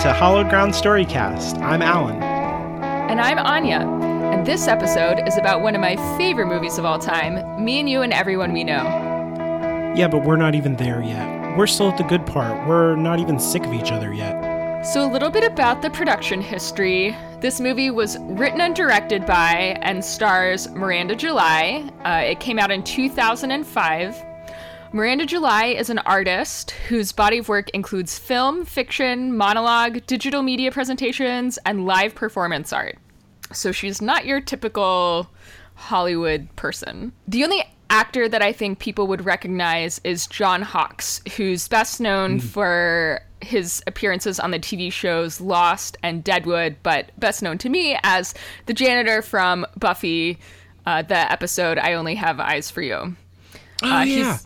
To Hollowed Ground Storycast. I'm Alan. And I'm Anya. And this episode is about one of my favorite movies of all time Me and You and Everyone We Know. Yeah, but we're not even there yet. We're still at the good part. We're not even sick of each other yet. So, a little bit about the production history. This movie was written and directed by and stars Miranda July. Uh, it came out in 2005. Miranda July is an artist whose body of work includes film, fiction, monologue, digital media presentations, and live performance art. So she's not your typical Hollywood person. The only actor that I think people would recognize is John Hawkes, who's best known mm. for his appearances on the TV shows Lost and Deadwood, but best known to me as the janitor from Buffy, uh, the episode I Only Have Eyes for You. Oh, uh, yeah.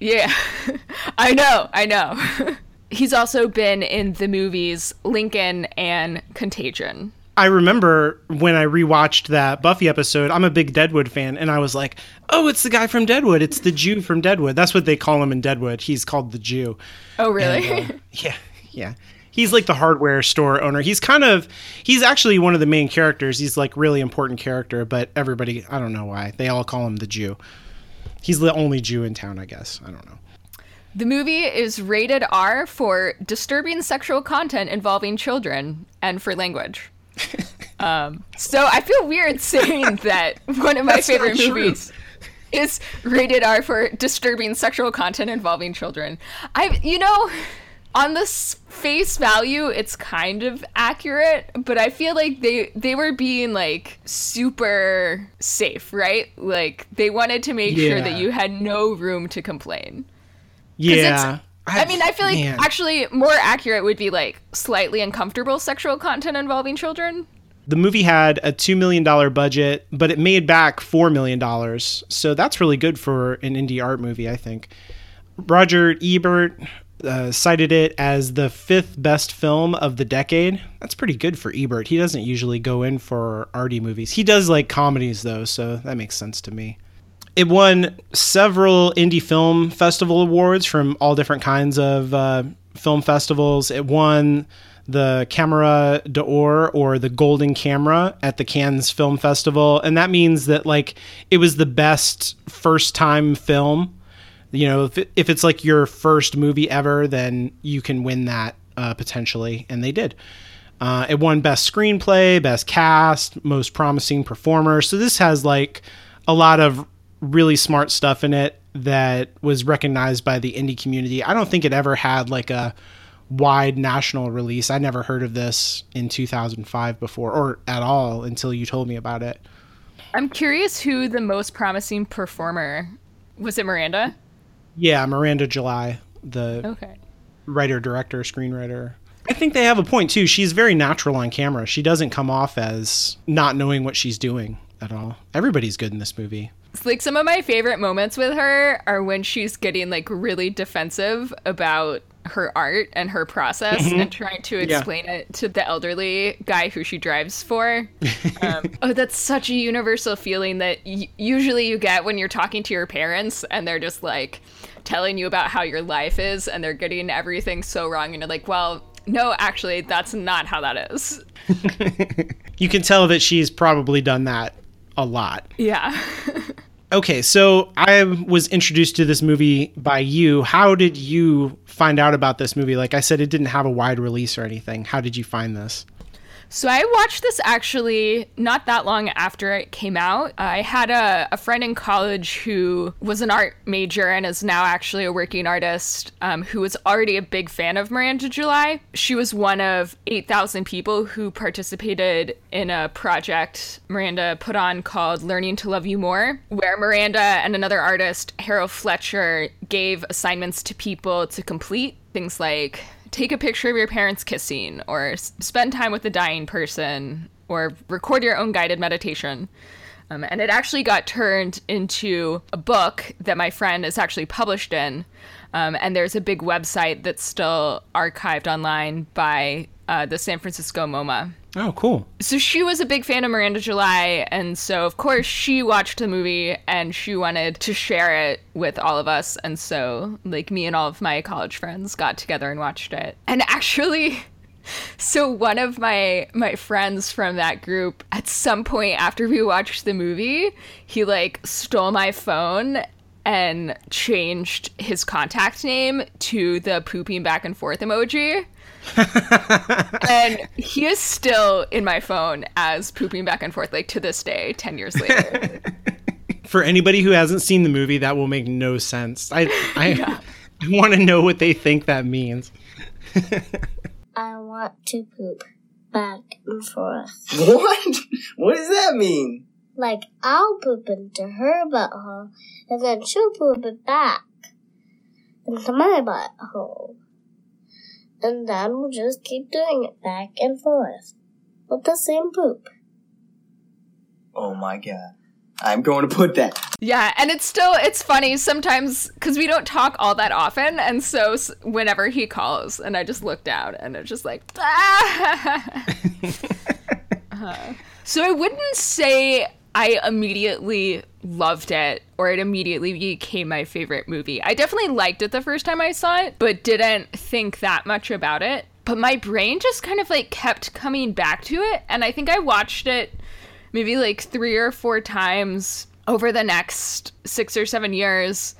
Yeah, I know, I know. He's also been in the movies Lincoln and Contagion. I remember when I rewatched that Buffy episode, I'm a big Deadwood fan, and I was like, oh, it's the guy from Deadwood. It's the Jew from Deadwood. That's what they call him in Deadwood. He's called the Jew. Oh, really? And, uh, yeah, yeah. He's like the hardware store owner. He's kind of, he's actually one of the main characters. He's like really important character, but everybody, I don't know why. They all call him the Jew. He's the only Jew in town, I guess. I don't know. The movie is rated R for disturbing sexual content involving children and for language. um, so I feel weird saying that one of my That's favorite movies is rated R for disturbing sexual content involving children. I, you know, on the face value it's kind of accurate but i feel like they they were being like super safe right? Like they wanted to make yeah. sure that you had no room to complain. Yeah. I, I mean i feel like man. actually more accurate would be like slightly uncomfortable sexual content involving children. The movie had a $2 million budget but it made back $4 million so that's really good for an indie art movie i think. Roger ebert uh, cited it as the fifth best film of the decade. That's pretty good for Ebert. He doesn't usually go in for arty movies. He does like comedies though, so that makes sense to me. It won several indie film festival awards from all different kinds of uh, film festivals. It won the Camera d'Or or the Golden Camera at the Cannes Film Festival, and that means that like it was the best first time film you know, if, it, if it's like your first movie ever, then you can win that uh, potentially, and they did. Uh, it won best screenplay, best cast, most promising performer. So this has like a lot of really smart stuff in it that was recognized by the indie community. I don't think it ever had like a wide national release. I never heard of this in 2005 before or at all until you told me about it. I'm curious who the most promising performer was it Miranda? Yeah, Miranda July, the okay. writer, director, screenwriter. I think they have a point too. She's very natural on camera. She doesn't come off as not knowing what she's doing at all. Everybody's good in this movie. It's like some of my favorite moments with her are when she's getting like really defensive about her art and her process mm-hmm. and trying to explain yeah. it to the elderly guy who she drives for. Um, oh, that's such a universal feeling that y- usually you get when you're talking to your parents and they're just like, telling you about how your life is and they're getting everything so wrong and you're like, well, no, actually, that's not how that is. you can tell that she's probably done that a lot. Yeah. okay, so I was introduced to this movie by you. How did you find out about this movie? Like I said, it didn't have a wide release or anything. How did you find this? So I watched this actually not that long after it came out. I had a, a friend in college who was an art major and is now actually a working artist um, who was already a big fan of Miranda July. She was one of 8,000 people who participated in a project Miranda put on called Learning to Love You More, where Miranda and another artist, Harrell Fletcher, gave assignments to people to complete things like take a picture of your parents kissing or spend time with a dying person or record your own guided meditation. Um, and it actually got turned into a book that my friend is actually published in. Um, and there's a big website that's still archived online by uh, the San Francisco MoMA. Oh, cool. So she was a big fan of Miranda July, and so of course she watched the movie and she wanted to share it with all of us. And so, like, me and all of my college friends got together and watched it. And actually, so one of my my friends from that group at some point after we watched the movie, he like stole my phone and changed his contact name to the pooping back and forth emoji. and he is still in my phone as pooping back and forth like to this day 10 years later. For anybody who hasn't seen the movie, that will make no sense. I I, yeah. I want to know what they think that means. I want to poop back and forth. What? What does that mean? Like I'll poop into her butthole, and then she'll poop it back into my butthole. And then we'll just keep doing it back and forth with the same poop. Oh my god. I'm going to put that. Yeah, and it's still it's funny sometimes because we don't talk all that often, and so whenever he calls, and I just look down, and it's just like, ah! uh, so I wouldn't say I immediately loved it or it immediately became my favorite movie. I definitely liked it the first time I saw it, but didn't think that much about it. But my brain just kind of like kept coming back to it, and I think I watched it maybe like three or four times over the next six or seven years.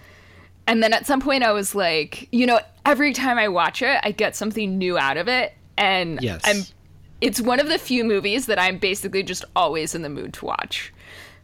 And then at some point, I was like, you know, every time I watch it, I get something new out of it. And yes. I'm, it's one of the few movies that I'm basically just always in the mood to watch.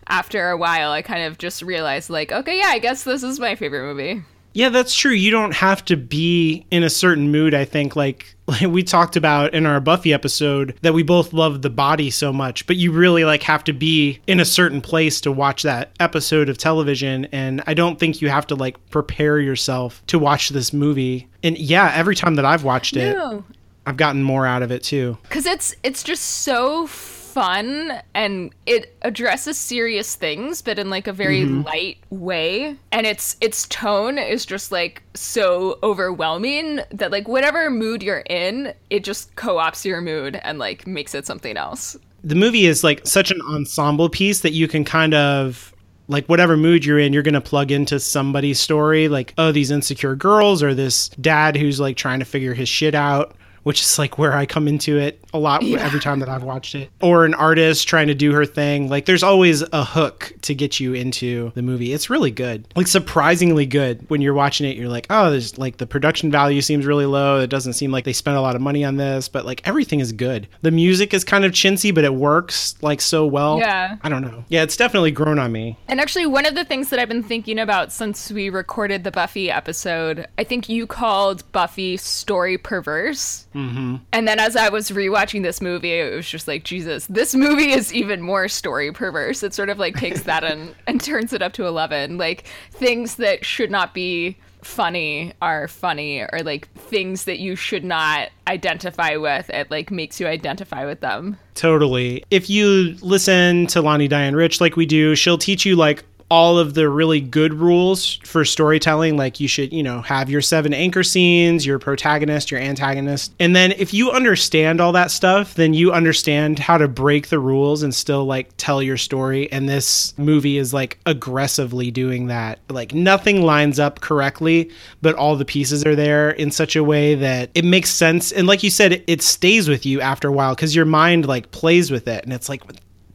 After a while, I kind of just realized, like, okay, yeah, I guess this is my favorite movie. Yeah, that's true. You don't have to be in a certain mood, I think. Like, like we talked about in our Buffy episode that we both love the body so much, but you really like have to be in a certain place to watch that episode of television and I don't think you have to like prepare yourself to watch this movie. And yeah, every time that I've watched it, no. I've gotten more out of it too. Cuz it's it's just so fun and it addresses serious things but in like a very mm-hmm. light way. And its its tone is just like so overwhelming that like whatever mood you're in it just co-ops your mood and like makes it something else. The movie is like such an ensemble piece that you can kind of like whatever mood you're in you're going to plug into somebody's story like oh these insecure girls or this dad who's like trying to figure his shit out which is like where I come into it a lot yeah. every time that I've watched it. Or an artist trying to do her thing. Like there's always a hook to get you into the movie. It's really good. Like surprisingly good. When you're watching it, you're like, oh, there's like the production value seems really low. It doesn't seem like they spent a lot of money on this, but like everything is good. The music is kind of chintzy, but it works like so well. Yeah. I don't know. Yeah, it's definitely grown on me. And actually, one of the things that I've been thinking about since we recorded the Buffy episode, I think you called Buffy story perverse. Mm-hmm. And then as I was rewatching this movie, it was just like, Jesus, this movie is even more story perverse. It sort of like takes that and, and turns it up to 11. Like things that should not be funny are funny or like things that you should not identify with it like makes you identify with them totally if you listen to Lani Diane Rich like we do she'll teach you like all of the really good rules for storytelling like you should you know have your seven anchor scenes your protagonist your antagonist. And then if you understand all that stuff then you understand how to break the rules and still like tell your story. And this movie is like aggressively doing that. Like nothing lines up correctly but all the pieces are there in such a way that it makes sense. And like you said it, stays with you after a while because your mind like plays with it. And it's like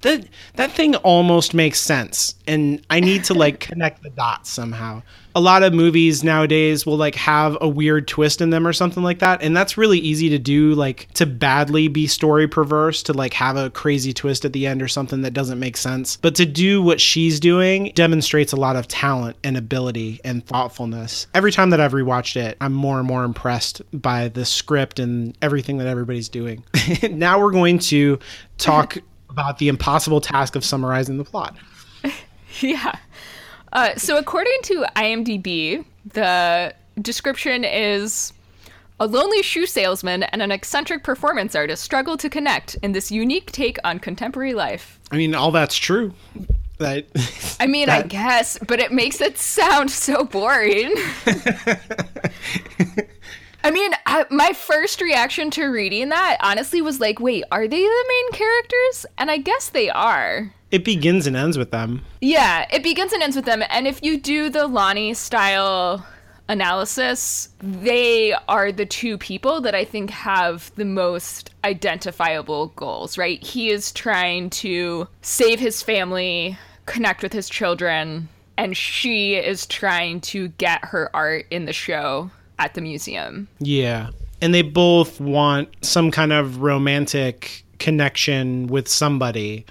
that that thing almost makes sense and i need to like connect the dots somehow. A lot of movies nowadays will like have a weird twist in them or something like that and that's really easy to do like to badly be story perverse to like have a crazy twist at the end or something that doesn't make sense. But to do what she's doing demonstrates a lot of talent and ability and thoughtfulness. Every time that i've rewatched it i'm more and more impressed by the script and everything that everybody's doing. Now we're going to talk about the impossible task of summarizing the plot. yeah. Uh, so, according to IMDb, the description is a lonely shoe salesman and an eccentric performance artist struggle to connect in this unique take on contemporary life. I mean, all that's true. That, I mean, that... I guess, but it makes it sound so boring. I mean, I, my first reaction to reading that honestly was like, wait, are they the main characters? And I guess they are. It begins and ends with them. Yeah, it begins and ends with them. And if you do the Lani style analysis, they are the two people that I think have the most identifiable goals, right? He is trying to save his family, connect with his children, and she is trying to get her art in the show at the museum. Yeah. And they both want some kind of romantic connection with somebody.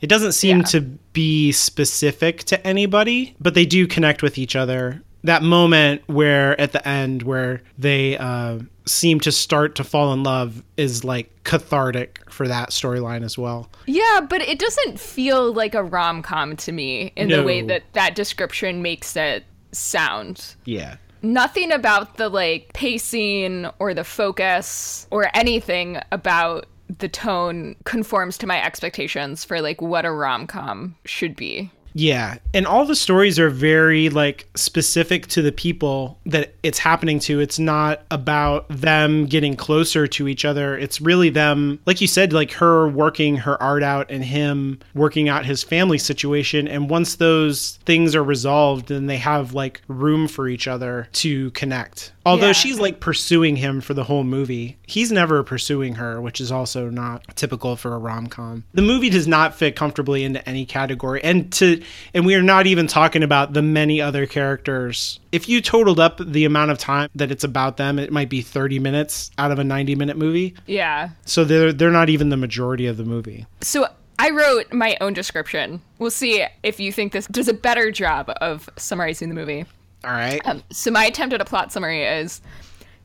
It doesn't seem Yeah. to be specific to anybody, but they do connect with each other. That moment where at the end where they uh, seem to start to fall in love is like cathartic for that storyline as well. Yeah, but it doesn't feel like a rom com to me in the way that that description makes it sound. Yeah. Nothing about the like pacing or the focus or anything about the tone conforms to my expectations for like what a rom com should be. Yeah, and all the stories are very like specific to the people that it's happening to. It's not about them getting closer to each other. It's really them, like you said, like her working her art out and him working out his family situation. And once those things are resolved, then they have like room for each other to connect. Although Yeah. she's like pursuing him for the whole movie, he's never pursuing her, which is also not typical for a rom com. The movie does not fit comfortably into any category, and to and we are not even talking about the many other characters. If you totaled up the amount of time that it's about them, it might be thirty minutes out of a ninety minute movie. Yeah. So they're they're not even the majority of the movie. So I wrote my own description. We'll see if you think this does a better job of summarizing the movie. All right. Um, so my attempt at a plot summary is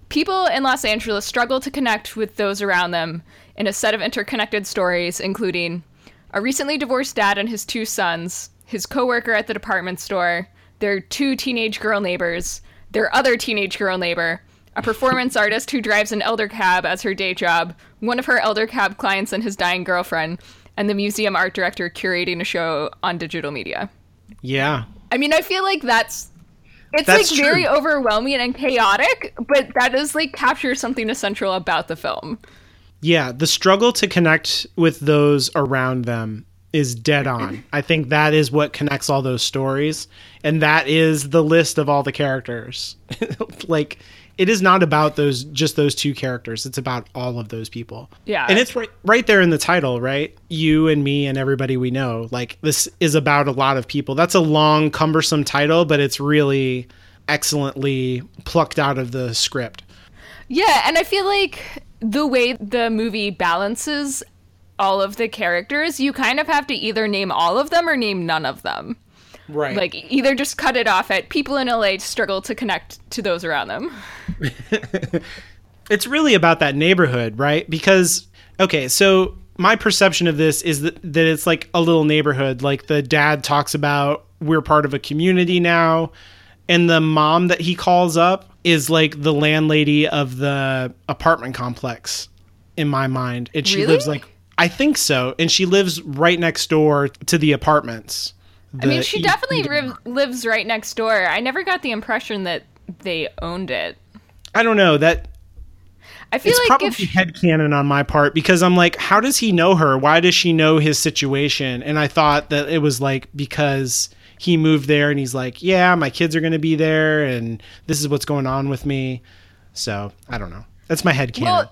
people in Los Angeles struggle to connect with those around them in a set of interconnected stories, including a recently divorced dad and his two sons, his coworker at the department store, their two teenage girl neighbors, their other teenage girl neighbor, a performance artist who drives an elder cab as her day job, one of her elder cab clients and his dying girlfriend, and the museum art director curating a show on digital media. Yeah. I mean, I feel like that's it's That's like very overwhelming and chaotic, but that does like capture something essential about the film. Yeah, the struggle to connect with those around them is dead on. I think that is what connects all those stories, and that is the list of all the characters. like it is not about those just those two characters. It's about all of those people. Yeah. And it's right right there in the title, right? You and me and everybody we know. Like this is about a lot of people. That's a long cumbersome title, but it's really excellently plucked out of the script. Yeah, and I feel like the way the movie balances all of the characters, you kind of have to either name all of them or name none of them. Right. Like either just cut it off at people in LA struggle to connect to those around them. it's really about that neighborhood, right? Because okay, so my perception of this is that, that it's like a little neighborhood. Like the dad talks about we're part of a community now, and the mom that he calls up is like the landlady of the apartment complex in my mind. And she Really? lives like I think so, and she lives right next door to the apartments. I mean, The she definitely riv- lives right next door. I never got the impression that they owned it. I don't know that I feel it's like probably if headcanon on my part because I'm like, how does he know her? Why does she know his situation? And I thought that it was like because he moved there and he's like, yeah, my kids are going to be there and this is what's going on with me. So I don't know. That's my headcanon. Well,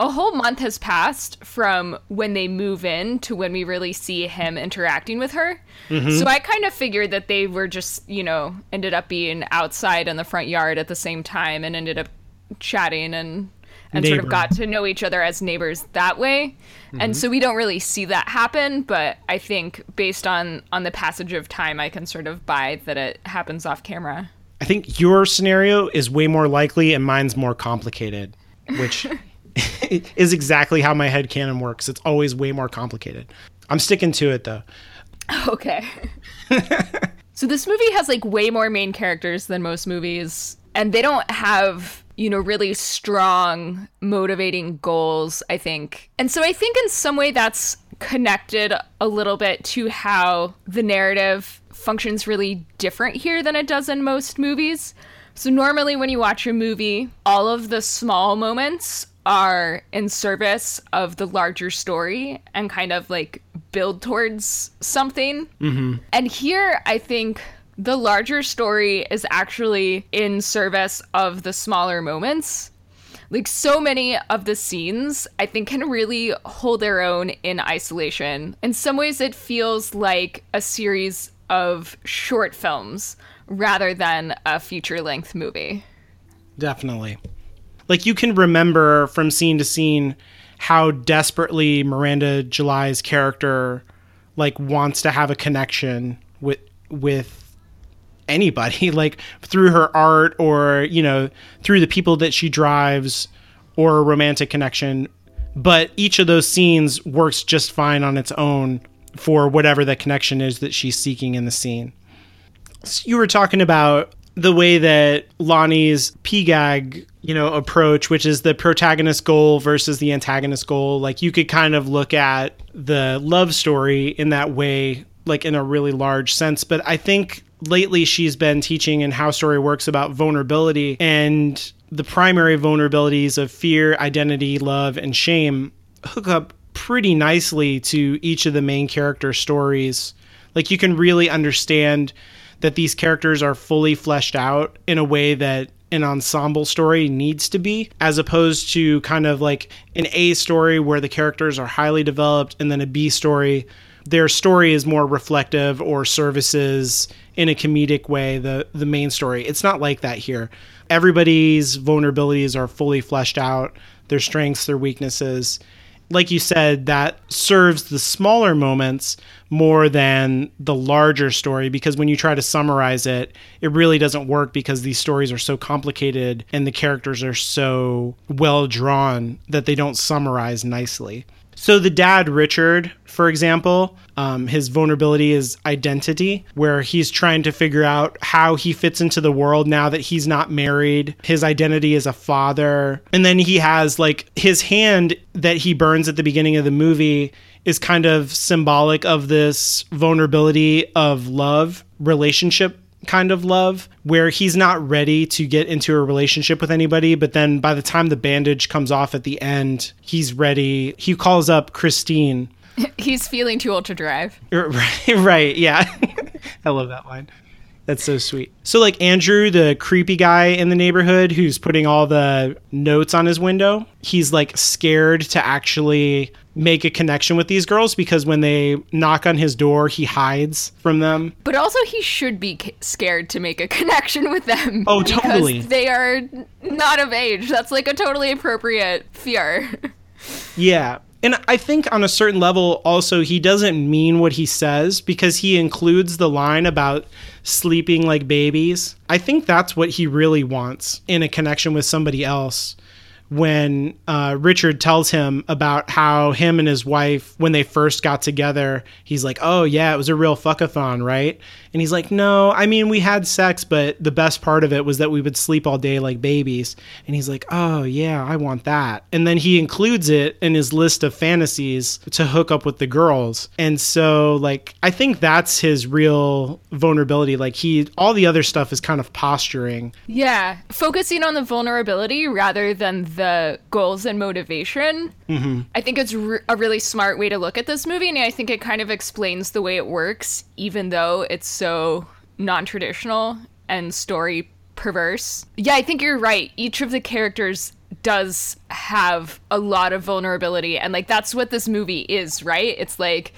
a whole month has passed from when they move in to when we really see him interacting with her. Mm-hmm. So I kind of figured that they were just, you know, ended up being outside in the front yard at the same time and ended up chatting and and sort of got to know each other as neighbors that way. Mm-hmm. And so we don't really see that happen, but I think based on on the passage of time I can sort of buy that it happens off camera. I think your scenario is way more likely and mine's more complicated, which is exactly how my headcanon works. It's always way more complicated. I'm sticking to it though. Okay. so this movie has like way more main characters than most movies, and they don't have, you know, really strong motivating goals, I think. And so I think in some way that's connected a little bit to how the narrative functions really different here than it does in most movies. So normally when you watch a movie, all of the small moments are in service of the larger story and kind of like build towards something. Mm-hmm. And here, I think the larger story is actually in service of the smaller moments. Like so many of the scenes, I think can really hold their own in isolation. In some ways, it feels like a series of short films rather than a feature length movie. Definitely. Like you can remember from scene to scene how desperately Miranda July's character like wants to have a connection with with anybody. Like through her art or you know through the people that she drives or a romantic connection. But each of those scenes works just fine on its own for whatever the connection is that she's seeking in the scene. So you were talking about the way that Lani's PGAG, you know, approach, which is the protagonist goal versus the antagonist goal, like you could kind of look at the love story in that way, like in a really large sense. But I think lately she's been teaching in how story works about vulnerability and the primary vulnerabilities of fear, identity, love, and shame hook up pretty nicely to each of the main character stories. Like you can really understand that these characters are fully fleshed out in a way that an ensemble story needs to be, as opposed to kind of like an A story where the characters are highly developed and then a B story. Their story is more reflective or services in a comedic way the the main story. It's not like that here. Everybody's vulnerabilities are fully fleshed out, their strengths, their weaknesses. Like you said, that serves the smaller moments more than the larger story because when you try to summarize it, it really doesn't work because these stories are so complicated and the characters are so well drawn that they don't summarize nicely. So the dad, Richard, for example, um, his vulnerability is identity, where he's trying to figure out how he fits into the world now that he's not married. His identity as a father. And then he has like his hand that he burns at the beginning of the movie is kind of symbolic of this vulnerability of love, relationship kind of love where he's not ready to get into a relationship with anybody but then by the time the bandage comes off at the end he's ready he calls up christine He's feeling too old to drive. right, right yeah i love that line that's so sweet so like andrew the creepy guy in the neighborhood who's putting all the notes on his window he's like scared to actually make a connection with these girls because when they knock on his door he hides from them But also, he should be scared to make a connection with them. Oh, because totally. They are not of age. That's like a totally appropriate fear. Yeah. And I think on a certain level, also, he doesn't mean what he says because he includes the line about sleeping like babies. I think that's what he really wants in a connection with somebody else. When uh, Richard tells him about how him and his wife, when they first got together, he's like, Oh, yeah, it was a real fuckathon, right? And he's like, No, I mean, we had sex, but the best part of it was that we would sleep all day like babies. And he's like, Oh, yeah, I want that. And then he includes it in his list of fantasies to hook up with the girls. And so, like, I think that's his real vulnerability. Like, he, all the other stuff is kind of posturing. yeah. Focusing on the vulnerability rather than the goals and motivation. Mm-hmm. I think it's re- a really smart way to look at this movie. And I think it kind of explains the way it works, even though it's so non traditional and story perverse. Yeah, I think you're right. Each of the characters does have a lot of vulnerability and like that's what this movie is, right? It's like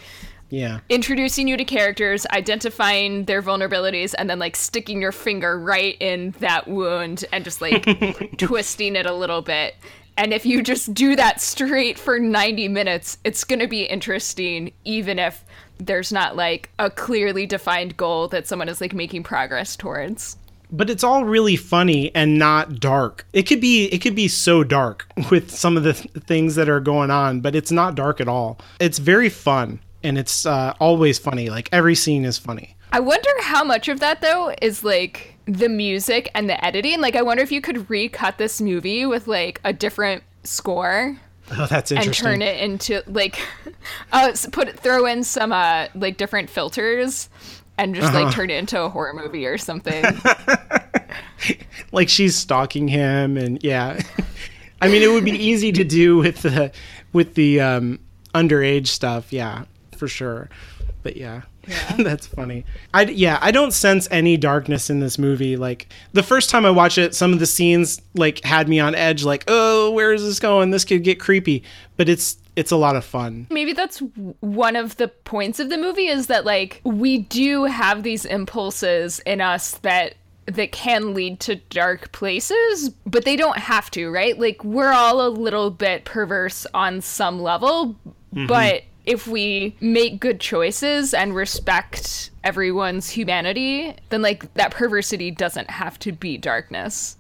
Yeah. introducing you to characters, identifying their vulnerabilities, and then like sticking your finger right in that wound and just like twisting it a little bit. And if you just do that straight for 90 minutes, it's going to be interesting, even if there's not like a clearly defined goal that someone is like making progress towards. but it's all really funny and not dark. It could be it could be so dark with some of the th- things that are going on, but it's not dark at all. It's very fun and it's uh, always funny. Like every scene is funny. I wonder how much of that though is like the music and the editing. Like I wonder if you could recut this movie with like a different score Oh, that's interesting. and turn it into like uh put throw in some uh like different filters and just Uh-huh. like turn it into a horror movie or something. like she's stalking him and yeah. I mean, it would be easy to do with the with the um, underage stuff, yeah, for sure. But yeah, That's funny. I yeah, I don't sense any darkness in this movie. Like the first time I watched it, some of the scenes like had me on edge. Like, oh, where is this going? This could get creepy. But it's it's a lot of fun. Maybe that's one of the points of the movie is that like we do have these impulses in us that that can lead to dark places, but they don't have to, right? Like we're all a little bit perverse on some level, mm-hmm. but if we make good choices and respect everyone's humanity, then like that perversity doesn't have to be darkness.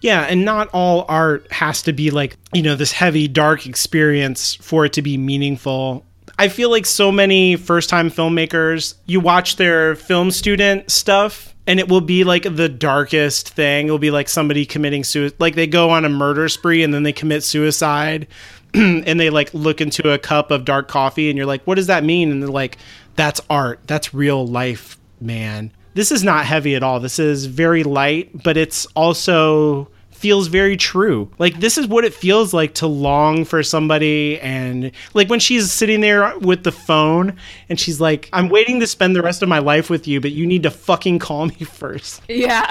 Yeah, and not all art has to be like, you know, this heavy, dark experience for it to be meaningful. I feel like so many first time filmmakers, you watch their film student stuff and it will be like the darkest thing. It'll be like somebody committing suicide. Like they go on a murder spree and then they commit suicide and they like look into a cup of dark coffee and you're like, what does that mean? And they're like, that's art. That's real life, man this is not heavy at all. This is very light, but it's also feels very true. Like this is what it feels like to long for somebody and like when she's sitting there with the phone and she's like I'm waiting to spend the rest of my life with you but you need to fucking call me first. Yeah.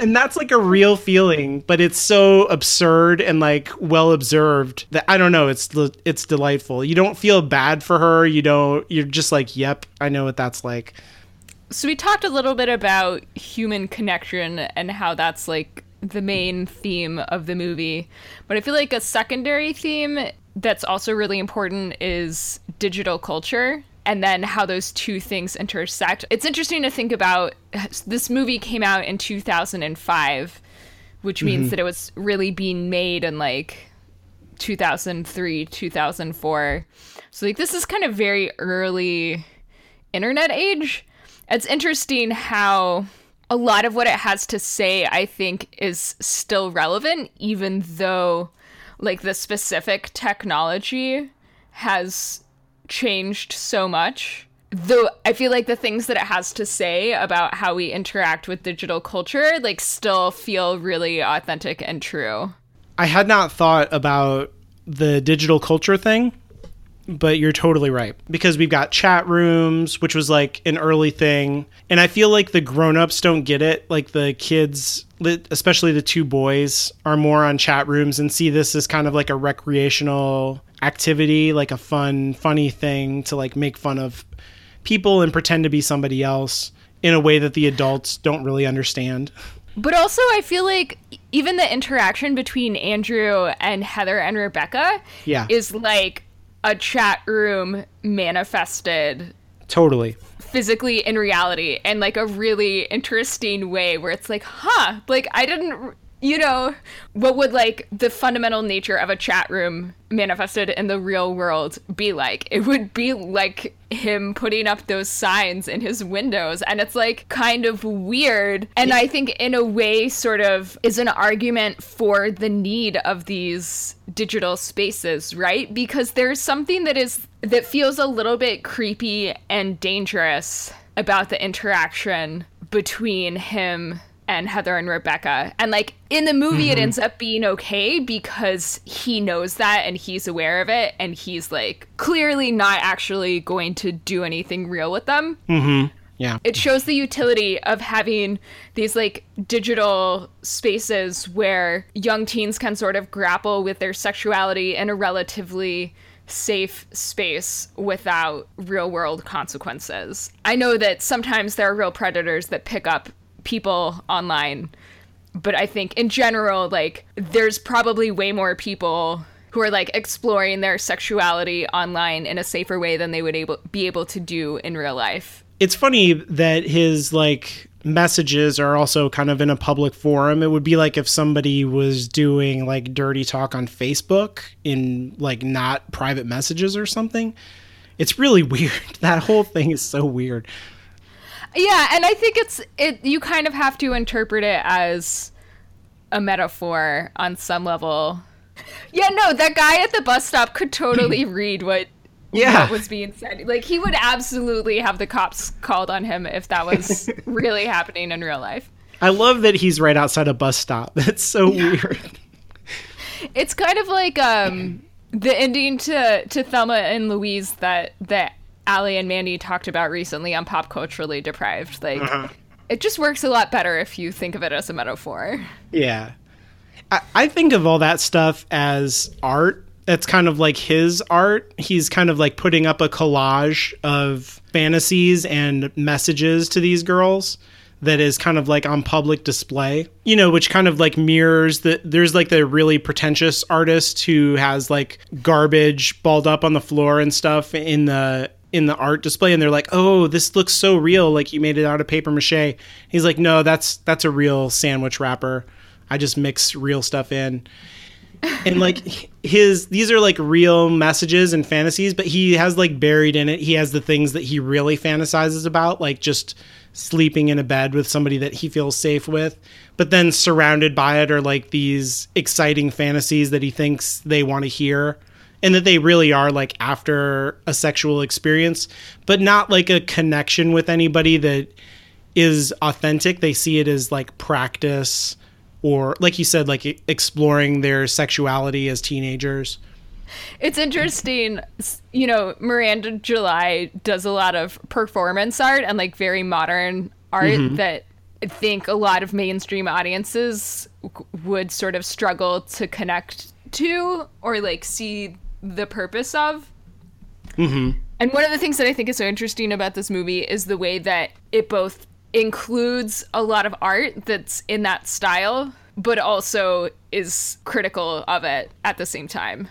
and, that's like a real feeling, but it's so absurd and like well observed that I don't know, it's it's delightful. You don't feel bad for her, you don't you're just like, "Yep, I know what that's like." So we talked a little bit about human connection and how that's like the main theme of the movie. But I feel like a secondary theme that's also really important is digital culture and then how those two things intersect. It's interesting to think about this movie came out in 2005, which means mm-hmm. that it was really being made in like 2003, 2004. So like this is kind of very early internet age. It's interesting how a lot of what it has to say, I think, is still relevant, even though, like, the specific technology has changed so much. Though I feel like the things that it has to say about how we interact with digital culture, like, still feel really authentic and true. I had not thought about the digital culture thing but you're totally right because we've got chat rooms which was like an early thing. And i feel like the grown-ups don't get it. Like the kids especially the two boys are more on chat rooms and see this as kind of like a recreational activity like a fun funny thing to like make fun of people and pretend to be somebody else in a way that the adults don't really understand. But also i feel like even the interaction between andrew and heather and rebecca yeah. is like a chat room manifested totally. physically in reality and like a really interesting way where it's like huh like i didn't you know, what would like the fundamental nature of a chat room manifested in the real world be like? It would be like him putting up those signs in his windows and it's like kind of weird and i think in a way sort of is an argument for the need of these digital spaces right because there's something that is that feels a little bit creepy and dangerous about the interaction between him and Heather and Rebecca. And like in the movie, mm-hmm. it ends up being okay because he knows that and he's aware of it. And he's like clearly not actually going to do anything real with them. Mm-hmm. Yeah. It shows the utility of having these like digital spaces where young teens can sort of grapple with their sexuality in a relatively safe space without real world consequences. I know that sometimes there are real predators that pick up people online but i think in general like there's probably way more people who are like exploring their sexuality online in a safer way than they would able be able to do in real life it's funny that his like messages are also kind of in a public forum. It would be like if somebody was doing like dirty talk on Facebook in like not private messages or something. It's really weird. That whole thing is so weird. Yeah, and I think it's it you kind of have to interpret it as a metaphor on some level. Yeah, no, that guy at the bus stop could totally read what yeah. what was being said. Like he would absolutely have the cops called on him if that was really happening in real life. I love that he's right outside a bus stop. That's so yeah. weird. It's kind of like um the ending to to Thelma and Louise that that Ali and Mandy talked about recently on Pop Culturally Deprived. Like, uh-huh. it just works a lot better if you think of it as a metaphor. Yeah. I, I think of all that stuff as art. It's kind of like his art. He's kind of like putting up a collage of fantasies and messages to these girls that is kind of like on public display, you know, which kind of like mirrors the there's like the really pretentious artist who has like garbage balled up on the floor and stuff in the in the art display and they're like, "Oh, this looks so real like you made it out of paper mache." He's like, "No, that's that's a real sandwich wrapper. I just mix real stuff in." and like his these are like real messages and fantasies but he has like buried in it he has the things that he really fantasizes about like just sleeping in a bed with somebody that he feels safe with but then surrounded by it are like these exciting fantasies that he thinks they want to hear and that they really are like after a sexual experience but not like a connection with anybody that is authentic. They see it as like practice or like you said like exploring their sexuality as teenagers. It's interesting, you know, Miranda July does a lot of performance art and like very modern art mm-hmm. that I think a lot of mainstream audiences would sort of struggle to connect to or like see the purpose of. Mm-hmm. And one of the things that I think is so interesting about this movie is the way that it both includes a lot of art that's in that style, but also is critical of it at the same time.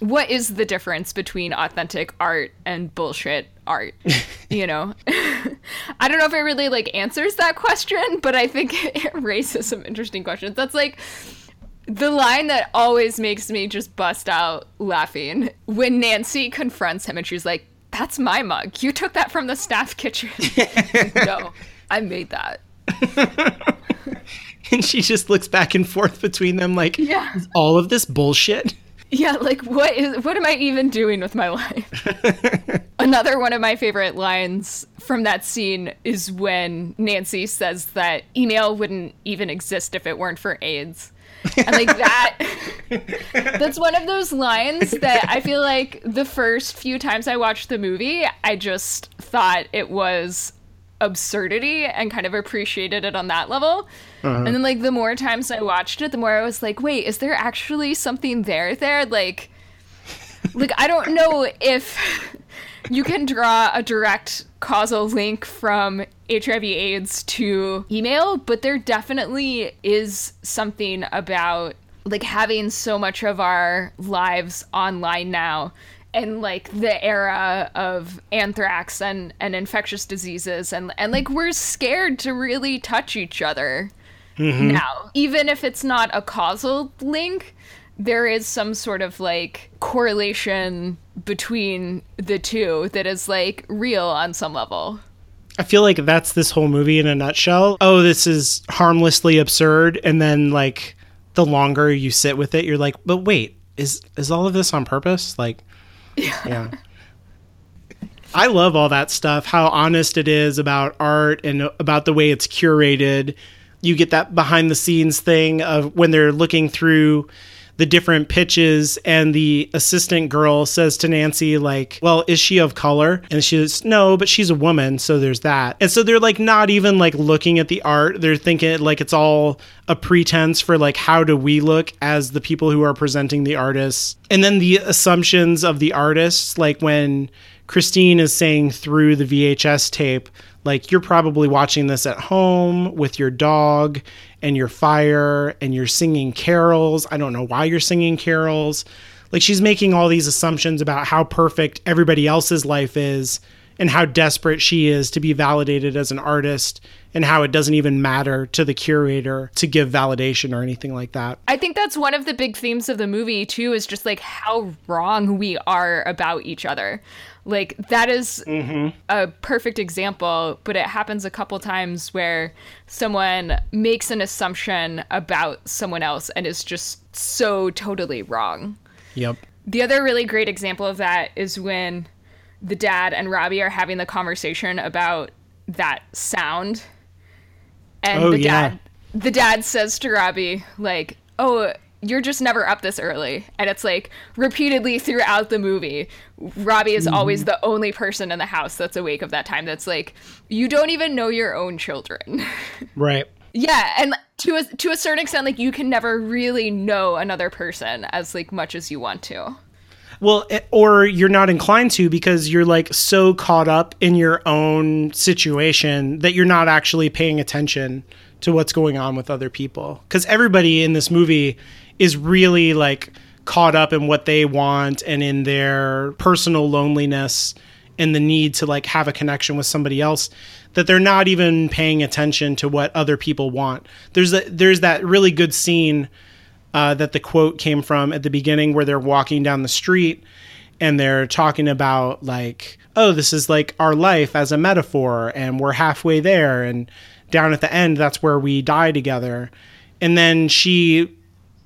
What is the difference between authentic art and bullshit art? you know, I don't know if it really like answers that question, but I think it raises some interesting questions. That's like the line that always makes me just bust out laughing when Nancy confronts him and she's like, "That's my mug. You took that from the staff kitchen." no, I made that. and she just looks back and forth between them like Yeah. "Is all of this bullshit Yeah, like what is what am I even doing with my life? Another one of my favorite lines from that scene is when Nancy says that email wouldn't even exist if it weren't for AIDS. And like that that's one of those lines that I feel like the first few times I watched the movie, I just thought it was absurdity and kind of appreciated it on that level. Uh-huh. And then like the more times I watched it, the more I was like, wait, is there actually something there there? Like like I don't know if you can draw a direct causal link from HIV AIDS to email, but there definitely is something about like having so much of our lives online now and like the era of anthrax and, and infectious diseases and and like we're scared to really touch each other mm-hmm. now even if it's not a causal link there is some sort of like correlation between the two that is like real on some level i feel like that's this whole movie in a nutshell oh this is harmlessly absurd and then like the longer you sit with it you're like but wait is is all of this on purpose like yeah. I love all that stuff, how honest it is about art and about the way it's curated. You get that behind the scenes thing of when they're looking through the different pitches and the assistant girl says to Nancy like, "Well, is she of color?" And she says, "No, but she's a woman, so there's that." And so they're like not even like looking at the art. They're thinking like it's all a pretense for like how do we look as the people who are presenting the artists. And then the assumptions of the artists like when Christine is saying through the VHS tape, like, you're probably watching this at home with your dog and your fire and you're singing carols. I don't know why you're singing carols. Like, she's making all these assumptions about how perfect everybody else's life is and how desperate she is to be validated as an artist and how it doesn't even matter to the curator to give validation or anything like that. I think that's one of the big themes of the movie too is just like how wrong we are about each other. Like that is mm-hmm. a perfect example, but it happens a couple times where someone makes an assumption about someone else and is just so totally wrong. Yep. The other really great example of that is when the dad and Robbie are having the conversation about that sound. And Oh, the yeah. dad the dad says to Robbie, like, Oh, you're just never up this early. And it's like repeatedly throughout the movie, Robbie is always mm-hmm. the only person in the house that's awake of that time. That's like, you don't even know your own children. Right. yeah. And to a, to a certain extent, like you can never really know another person as like much as you want to. Well, eh, or you're not inclined to because you're like so caught up in your own situation that you're not actually paying attention to what's going on with other people. Because everybody in this movie is really like caught up in what they want and in their personal loneliness and the need to like have a connection with somebody else that they're not even paying attention to what other people want. There's a, there's that really good scene uh, that the quote came from at the beginning where they're walking down the street and they're talking about like oh this is like our life as a metaphor and we're halfway there and down at the end that's where we die together. And then she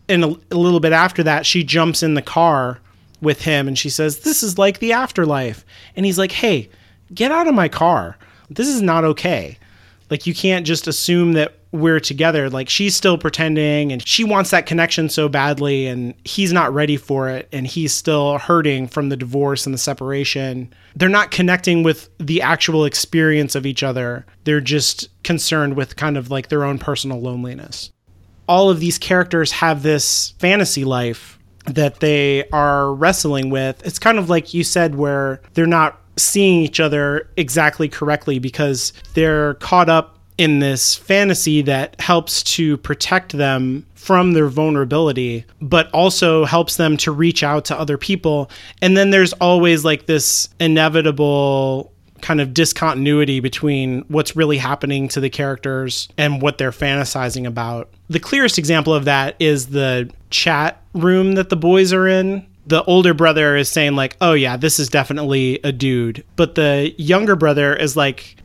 and a, a little bit after that she jumps in the car with him and she says this is like the afterlife. And he's like hey get out of my car. This is not okay like you can't just assume that we're together. Like she's still pretending and she wants that connection so badly and he's not ready for it and he's still hurting from the divorce and the separation. They're not connecting with the actual experience of each other. They're just concerned with kind of like their own personal loneliness. All of these characters have this fantasy life that they are wrestling with. It's kind of like you said, where they're not seeing each other exactly correctly because they're caught up in this fantasy that helps to protect them from their vulnerability, but also helps them to reach out to other people. And then there's always like this inevitable kind of discontinuity between what's really happening to the characters and what they're fantasizing about. The clearest example of that is the chat room that the boys are in. The older brother is saying like, "Oh yeah, this is definitely a dude." But the younger brother is like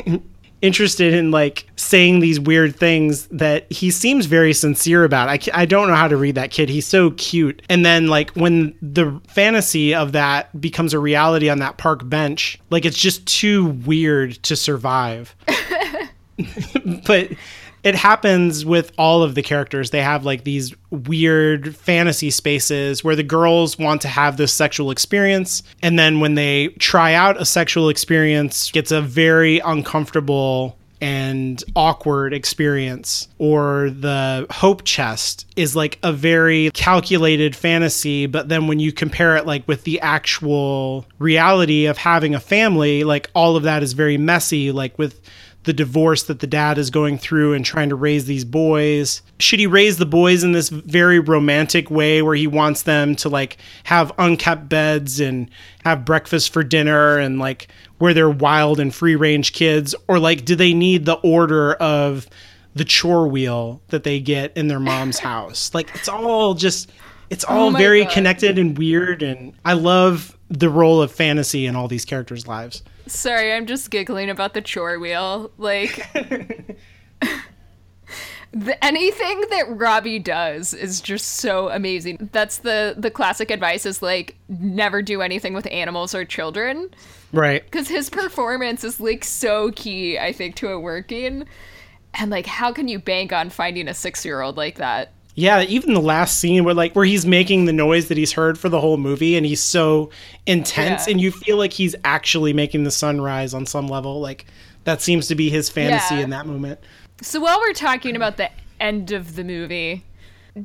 interested in like saying these weird things that he seems very sincere about. I, I don't know how to read that kid. He's so cute. And then like when the fantasy of that becomes a reality on that park bench, like it's just too weird to survive. but it happens with all of the characters. They have like these weird fantasy spaces where the girls want to have this sexual experience. And then when they try out a sexual experience, it's a very uncomfortable and awkward experience or the hope chest is like a very calculated fantasy but then when you compare it like with the actual reality of having a family like all of that is very messy like with the divorce that the dad is going through and trying to raise these boys. Should he raise the boys in this very romantic way where he wants them to like have unkept beds and have breakfast for dinner and like where they're wild and free range kids? Or like, do they need the order of the chore wheel that they get in their mom's house? Like, it's all just, it's oh all Oh very God. connected and weird. And I love the role of fantasy in all these characters' lives. Sorry, I'm just giggling about the chore wheel. Like, the, anything that Robbie does is just so amazing. That's the the classic advice is like never do anything with animals or children Right. because his performance is like so key. I think to it working. And like, how can you bank on finding a six year old like that? Yeah, even the last scene where like where he's making the noise that he's heard for the whole movie and he's so intense Yeah. and you feel like he's actually making the sunrise on some level. Like that seems to be his fantasy Yeah. in that moment. So while we're talking about the end of the movie,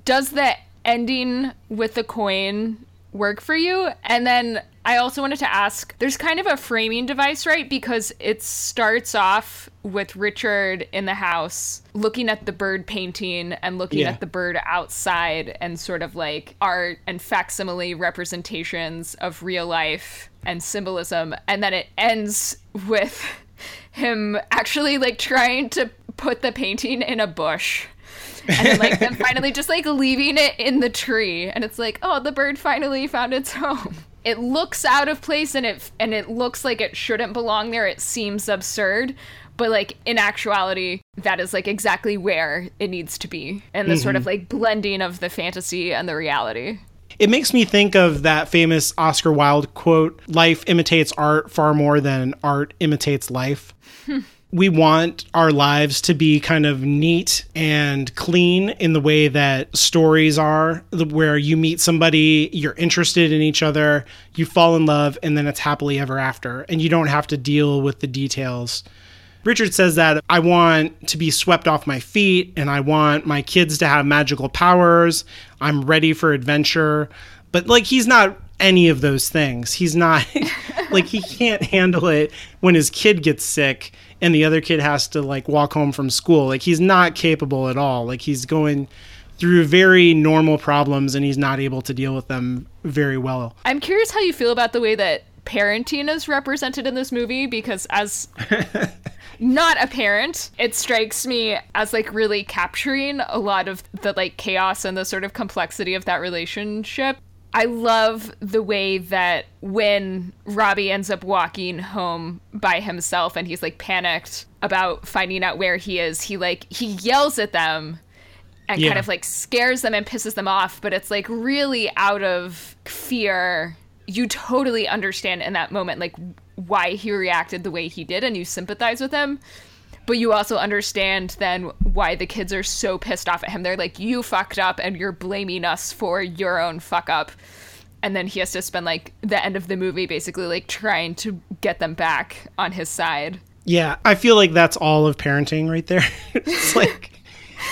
does the ending with the coin work for you? And then I also wanted to ask there's kind of a framing device, right? Because it starts off with Richard in the house looking at the bird painting and looking Yeah. at the bird outside and sort of like art and facsimile representations of real life and symbolism. And then it ends with him actually like trying to put the painting in a bush and then like them finally just like leaving it in the tree and it's like oh the bird finally found its home it looks out of place and it and it looks like it shouldn't belong there. It seems absurd but like in actuality that is like exactly where it needs to be and the sort of mm-hmm. like blending of the fantasy and the reality. It makes me think of that famous Oscar Wilde quote, life imitates art far more than art imitates life. we want our lives to be kind of neat and clean in the way that stories are, where you meet somebody, you're interested in each other, you fall in love, and then it's happily ever after. And you don't have to deal with the details. Richard says that I want to be swept off my feet and I want my kids to have magical powers. I'm ready for adventure. But like he's not any of those things. He's not like he can't handle it when his kid gets sick and the other kid has to like walk home from school. Like he's not capable at all. Like he's going through very normal problems and he's not able to deal with them very well. I'm curious how you feel about the way that parenting is represented in this movie because as not a parent it strikes me as like really capturing a lot of the like chaos and the sort of complexity of that relationship I love the way that when Robbie ends up walking home by himself and he's like panicked about finding out where he is, he like he yells at them and Yeah. kind of like scares them and pisses them off, but it's like really out of fear. You totally understand in that moment like why he reacted the way he did and you sympathize with him but you also understand then why the kids are so pissed off at him. They're like, you fucked up and you're blaming us for your own fuck up. And then he has to spend like the end of the movie basically like trying to get them back on his side. Yeah, I feel like that's all of parenting right there. it's like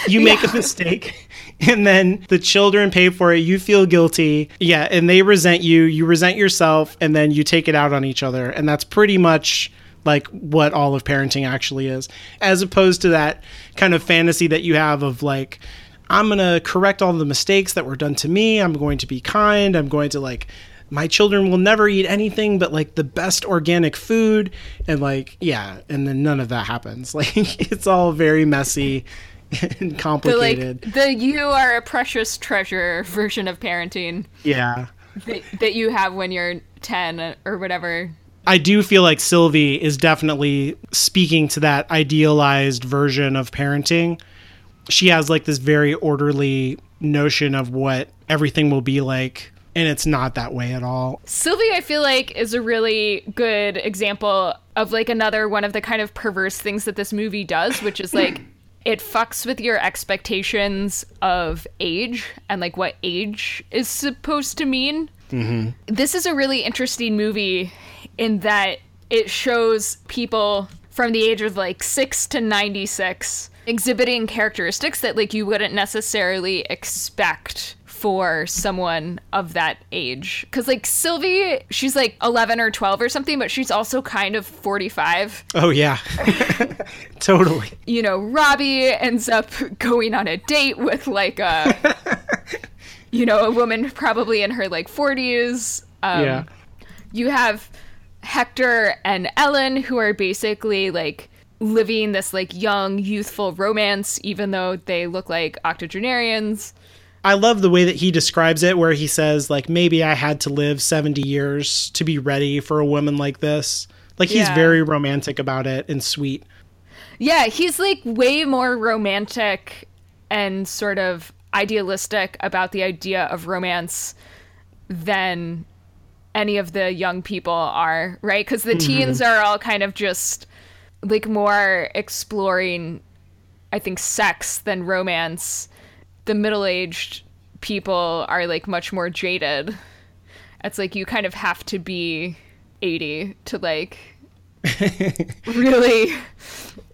you make a mistake and then the children pay for it, you feel guilty. Yeah, and they resent you, you resent yourself and then you take it out on each other. And that's pretty much like what all of parenting actually is. As opposed to that kind of fantasy that you have of like I'm going to correct all the mistakes that were done to me. I'm going to be kind. I'm going to like my children will never eat anything but like the best organic food and like yeah, and then none of that happens. Like it's all very messy and complicated. The like the you are a precious treasure version of parenting yeah. that, that you have when you're 10 or whatever. I do feel like Sylvie is definitely speaking to that idealized version of parenting. She has like this very orderly notion of what everything will be like, and it's not that way at all. Sylvie, I feel like, is a really good example of like another one of the kind of perverse things that this movie does, which is like it fucks with your expectations of age and like what age is supposed to mean. Mm-hmm. This is a really interesting movie in that it shows people from the age of like 6 to 96 exhibiting characteristics that like you wouldn't necessarily expect for someone of that age cuz like Sylvie she's like 11 or 12 or something but she's also kind of 45 Oh yeah. totally. you know, Robbie ends up going on a date with like a, you know, a woman probably in her like 40s. Um, yeah. You have Hector and Ellen who are basically like living this like young, youthful romance, even though they look like octogenarians. I love the way that he describes it where he says like maybe I had to live 70 years to be ready for a woman like this. Like he's Yeah. very romantic about it and sweet. Yeah, he's like way more romantic and sort of idealistic about the idea of romance than any of the young people are, right? Because the mm-hmm. teens are all kind of just like more exploring, I think, sex than romance. The middle aged people are like much more jaded. It's like you kind of have to be 80 to like really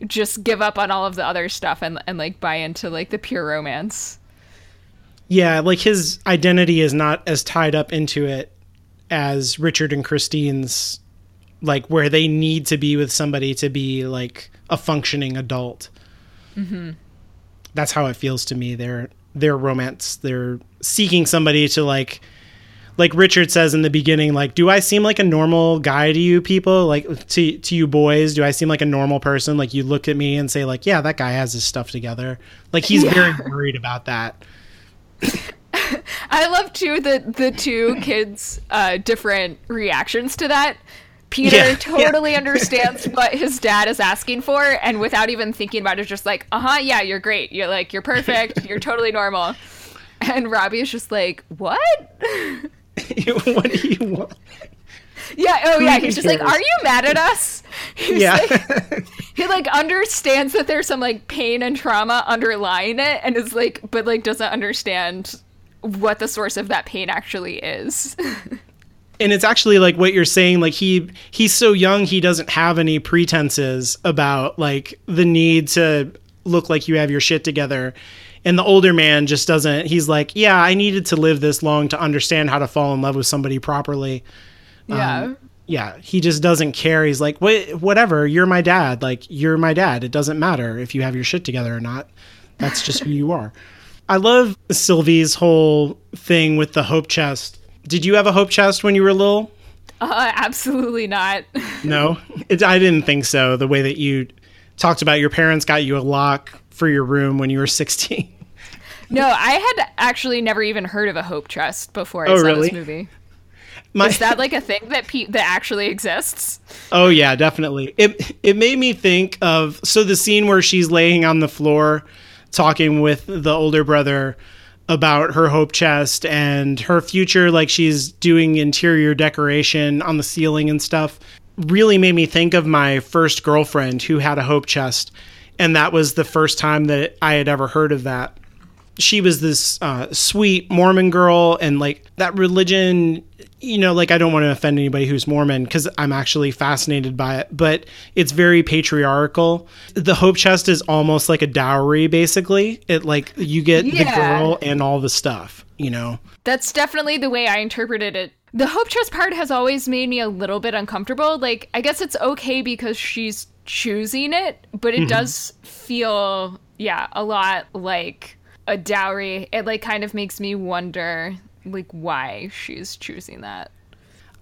just give up on all of the other stuff and, and like buy into like the pure romance. Yeah, like his identity is not as tied up into it as Richard and Christine's like where they need to be with somebody to be like a functioning adult. Mm-hmm. That's how it feels to me. They're they're romance. They're seeking somebody to like like Richard says in the beginning, like, do I seem like a normal guy to you people? Like to to you boys, do I seem like a normal person? Like you look at me and say, like, yeah, that guy has his stuff together. Like he's very worried about that. I love too the the two kids' uh, different reactions to that. Peter Yeah, yeah. totally understands what his dad is asking for, and without even thinking about it, is just like, uh huh, yeah, you're great. You're like, you're perfect. You're totally normal. And Robbie is just like, what? what do you want? Yeah. Oh, yeah. He's just like, "Are you mad at us?" He's yeah. like- he like understands that there's some like pain and trauma underlying it, and is like, but like doesn't understand what the source of that pain actually is. and it's actually like what you're saying like he he's so young he doesn't have any pretenses about like the need to look like you have your shit together. And the older man just doesn't he's like yeah i needed to live this long to understand how to fall in love with somebody properly. Yeah. Um, yeah he just doesn't care. He's like what whatever you're my dad. Like you're my dad. It doesn't matter if you have your shit together or not. That's just who you are i love sylvie's whole thing with the hope chest did you have a hope chest when you were little Uh, absolutely not. no it, i didn't think so the way that you talked about your parents got you a lock for your room when you were 16 No, I had actually never even heard of a Hope chest before I Oh, saw really? this movie. My, Is that like a thing that pe- that actually exists? Oh yeah, definitely. It it made me think of so the scene where she's laying on the floor talking with the older brother about her hope chest and her future like she's doing interior decoration on the ceiling and stuff really made me think of my first girlfriend who had a hope chest. And that was the first time that I had ever heard of that. She was this uh, sweet Mormon girl, and like that religion, you know, like I don't want to offend anybody who's Mormon because I'm actually fascinated by it, but it's very patriarchal. The Hope Chest is almost like a dowry, basically. It like you get the girl and all the stuff, you know. That's definitely the way I interpreted it. The Hope chest part has always made me a little bit uncomfortable. Like, I guess it's okay because she's choosing it, but it mm-hmm. does feel, yeah, a lot like a dowry. It like kind of makes me wonder like why she's choosing that.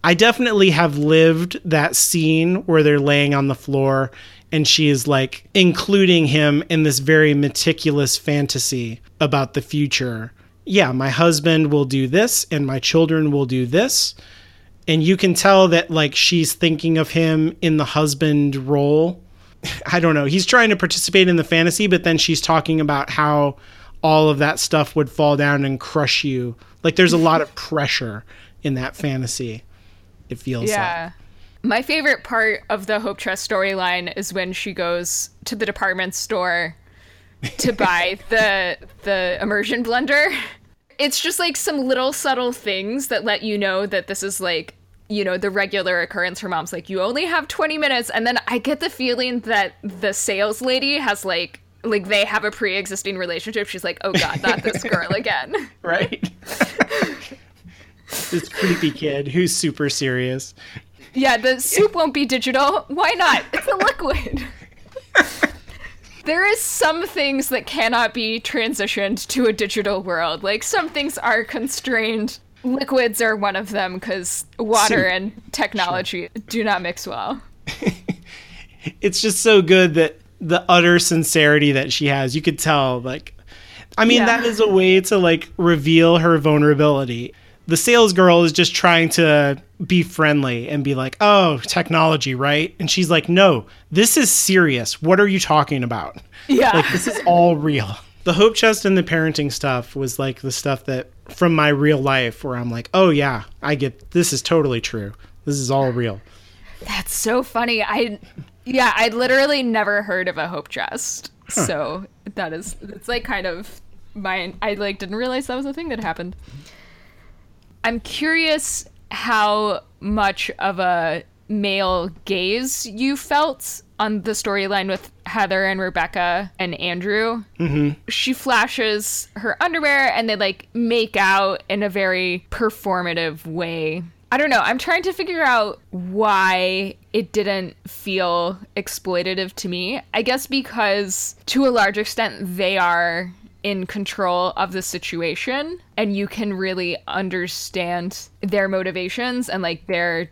I definitely have lived that scene where they're laying on the floor and she is like including him in this very meticulous fantasy about the future. Yeah, my husband will do this and my children will do this. And you can tell that like she's thinking of him in the husband role. I don't know. He's trying to participate in the fantasy, but then she's talking about how all of that stuff would fall down and crush you. Like there's a lot of pressure in that fantasy. It feels like. Yeah. My favorite part of the Hope chest storyline is when she goes to the department store to buy the the immersion blender. It's just like some little subtle things that let you know that this is like you know the regular occurrence her mom's like you only have 20 minutes and then i get the feeling that the sales lady has like like they have a pre-existing relationship she's like oh god not this girl again right? this creepy kid who's super serious. Yeah, the soup won't be digital. Why not? It's a liquid. there is some things that cannot be transitioned to a digital world. Like some things are constrained. Liquids are one of them because water Soup. and technology do not mix well. It's just so good that the utter sincerity that she has, you could tell like I mean Yeah. that is a way to like reveal her vulnerability. The sales girl is just trying to be friendly and be like, "Oh, technology, right?" And she's like, "No, this is serious. What are you talking about?" Yeah. like this is all real. The hope chest and the parenting stuff was like the stuff that from my real life where I'm like, "Oh yeah, I get this is totally true. This is all real." That's so funny. I yeah, I literally never heard of a hope chest. So that is it's like kind of mine. I like didn't realize that was a thing that happened. I'm curious how much of a male gaze you felt on the storyline with Heather and Rebecca and Andrew. Mm-hmm. She flashes her underwear and they like make out in a very performative way. I don't know. I'm trying to figure out why it didn't feel exploitative to me. I guess because to a large extent they are in control of the situation and you can really understand their motivations and like their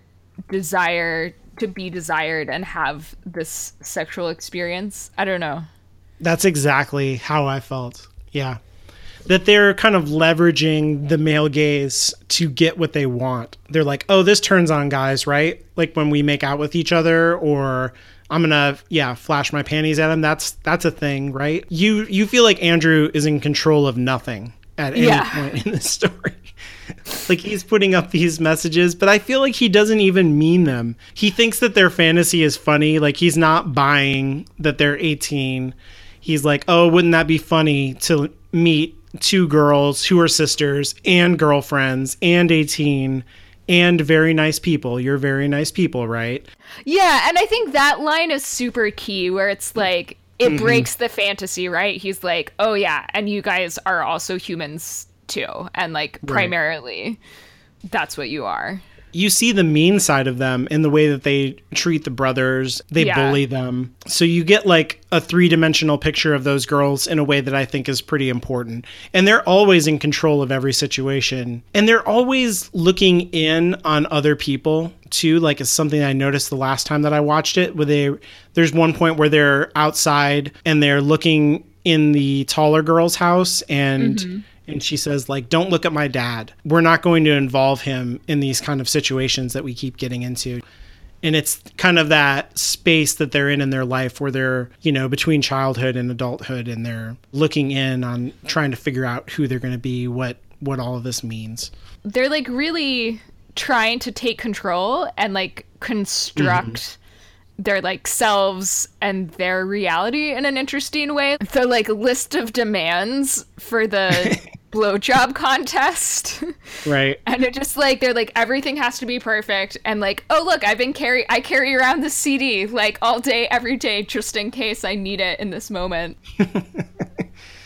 desire to be desired and have this sexual experience. I don't know. That's exactly how I felt. Yeah. That they're kind of leveraging the male gaze to get what they want. They're like, oh, this turns on guys, right? Like when we make out with each other or I'm gonna yeah, flash my panties at him. That's that's a thing, right? You you feel like Andrew is in control of nothing at any Yeah. point in the story. like he's putting up these messages, but I feel like he doesn't even mean them. He thinks that their fantasy is funny. Like he's not buying that they're 18. He's like, oh, wouldn't that be funny to meet two girls who are sisters and girlfriends and 18 and very nice people. You're very nice people, right? Yeah, and I think that line is super key where it's like it Mm-hmm. breaks the fantasy, right? He's like, "Oh yeah, and you guys are also humans too." And like primarily that's what you are. You see the mean side of them in the way that they treat the brothers. They Yeah. bully them. So you get like a three dimensional picture of those girls in a way that I think is pretty important. And they're always in control of every situation. And they're always looking in on other people too. Like it's something I noticed the last time that I watched it where they there's one point where they're outside and they're looking in the taller girl's house and mm-hmm. And she says like don't look at my dad. We're not going to involve him in these kind of situations that we keep getting into. And it's kind of that space that they're in in their life where they're you know between childhood and adulthood and they're looking in on trying to figure out who they're going to be what what all of this means. They're like really trying to take control and like construct mm-hmm. their like selves and their reality in an interesting way. The like list of demands for the blowjob contest. right And it just like they're like everything has to be perfect and like oh look I've been carry I carry around the CD like all day every day just in case I need it in this moment.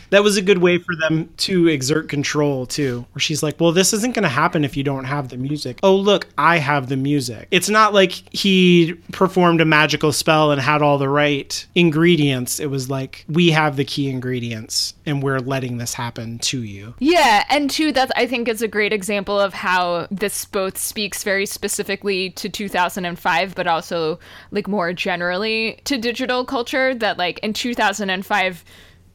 that was a good way for them to exert control too where she's like well this isn't going to happen if you don't have the music. Oh look i have the music. It's not like he performed a magical spell and had all the right ingredients. It was like we have the key ingredients and we're letting this happen to you. Yeah, and two that I think is a great example of how this both speaks very specifically to 2005 but also like more generally to digital culture that like in 2005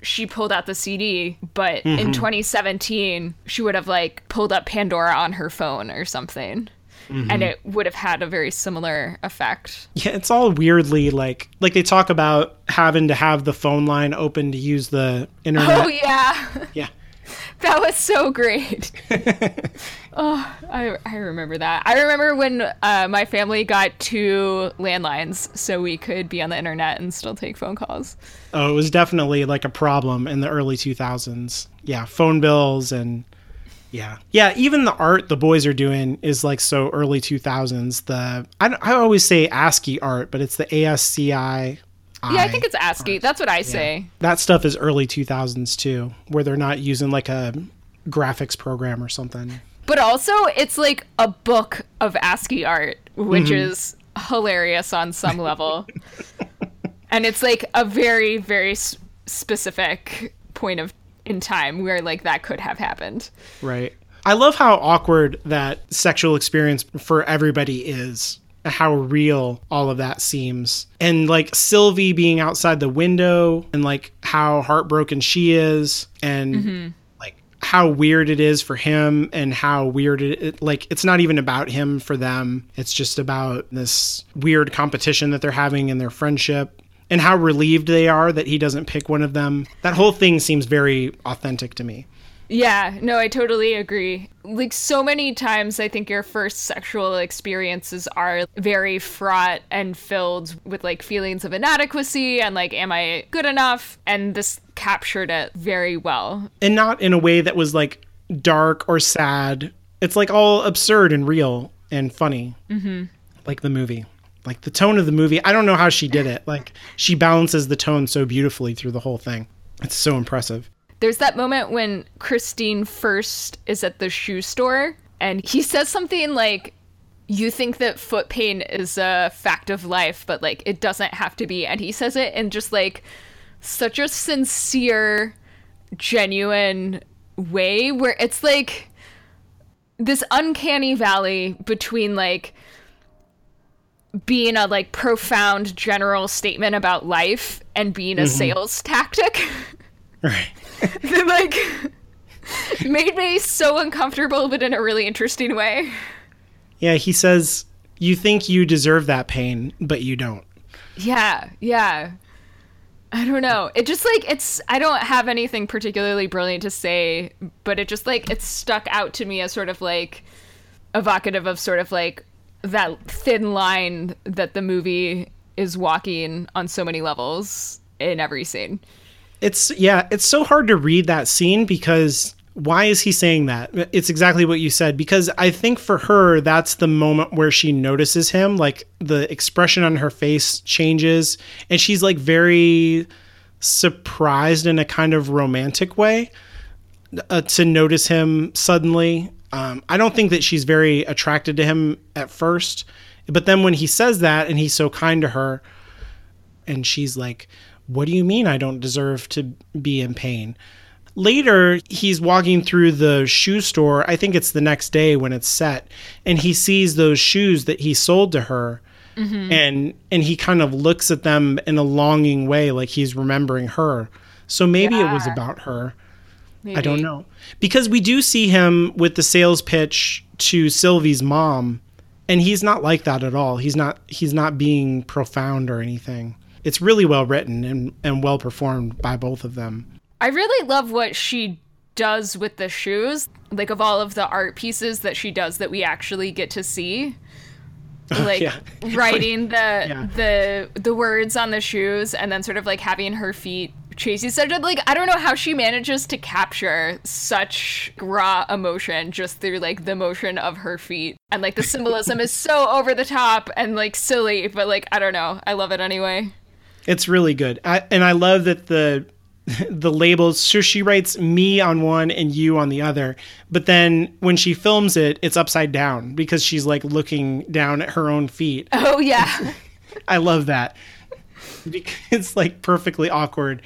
she pulled out the CD, but in mm-hmm. 2017 she would have like pulled up Pandora on her phone or something. Mm-hmm. And it would have had a very similar effect. yeah it's all weirdly like like they talk about having to have the phone line open to use the oh, internet Oh yeah. yeah That was so great. oh, I, I remember that. I remember when uh, my family got two landlines so we could be on the internet and still take phone calls. Oh, it was definitely like a problem in the early 2000s. Yeah, phone bills and yeah. Yeah, even the art the boys are doing is like so early 2000s. The I, I always say ASCII art, but it's the ASCII. Yeah, I think it's ASCII. That's what I say. that stuff is early 2000s too, where they're not using like a graphics program or something. But also, it's like a book of ASCII art, which mm-hmm. is hilarious on some level. and it's like a very, very s- specific point of in time where like that could have happened. Right. I love how awkward that sexual experience for everybody is. How real all of that seems. And like Sylvie being outside the window and like how heartbroken she is and like how weird it is for him and how weird it, like it's not even about him for them. It's just about this weird competition that they're having in their friendship and how relieved they are that he doesn't pick one of them. That whole thing seems very authentic to me. Yeah, no, I totally agree. Like so many times I think your first sexual experiences are very fraught and filled with like feelings of inadequacy and like am I good enough? And this captured it very well. and not in a way that was like dark or sad. It's like all absurd and real and funny, mm-hmm. like the movie. Like the tone of the movie. I don't know how she did it. Like she balances the tone so beautifully through the whole thing. It's so impressive. There's that moment when Christine first is at the shoe store and he says something like you think that foot pain is a fact of life, but like it doesn't have to be. And he says it in just like such a sincere, genuine way where it's like this uncanny valley between like being a like profound general statement about life and being a mm-hmm. sales tactic. Right. that like made me so uncomfortable but in a really interesting way. Yeah, he says you think you deserve that pain, but you don't. Yeah, yeah. I don't know. It just like it's I don't have anything particularly brilliant to say, but it just like it stuck out to me as sort of like evocative of sort of like that thin line that the movie is walking on so many levels in every scene. It's yeah, it's so hard to read that scene because why is he saying that? It's exactly what you said because I think for her that's the moment where she notices him, like the expression on her face changes and she's like very surprised in a kind of romantic way uh, to notice him suddenly. Um, I don't think that she's very attracted to him at first, but then when he says that and he's so kind to her, and she's like, What do you mean I don't deserve to be in pain? Later, he's walking through the shoe store. I think it's the next day when it's set, and he sees those shoes that he sold to her. Mm-hmm. And and he kind of looks at them in a longing way, like he's remembering her. So maybe it was about her. Maybe. I don't know. Because we do see him with the sales pitch to Sylvie's mom, and he's not like that at all. He's not he's not being profound or anything. It's really well written and, and well performed by both of them. I really love what she does with the shoes. Like of all of the art pieces that she does that we actually get to see. Like Yeah. writing the Yeah. the the words on the shoes and then sort of like having her feet chase each other. Like I don't know how she manages to capture such raw emotion just through like the motion of her feet. And like the symbolism is so over the top and like silly, but like I don't know. I love it anyway. It's really good. I, and I love that the the labels so she writes me on one and you on the other but then when she films it it's upside down because she's like looking down at her own feet Oh yeah. i love that because it's like perfectly awkward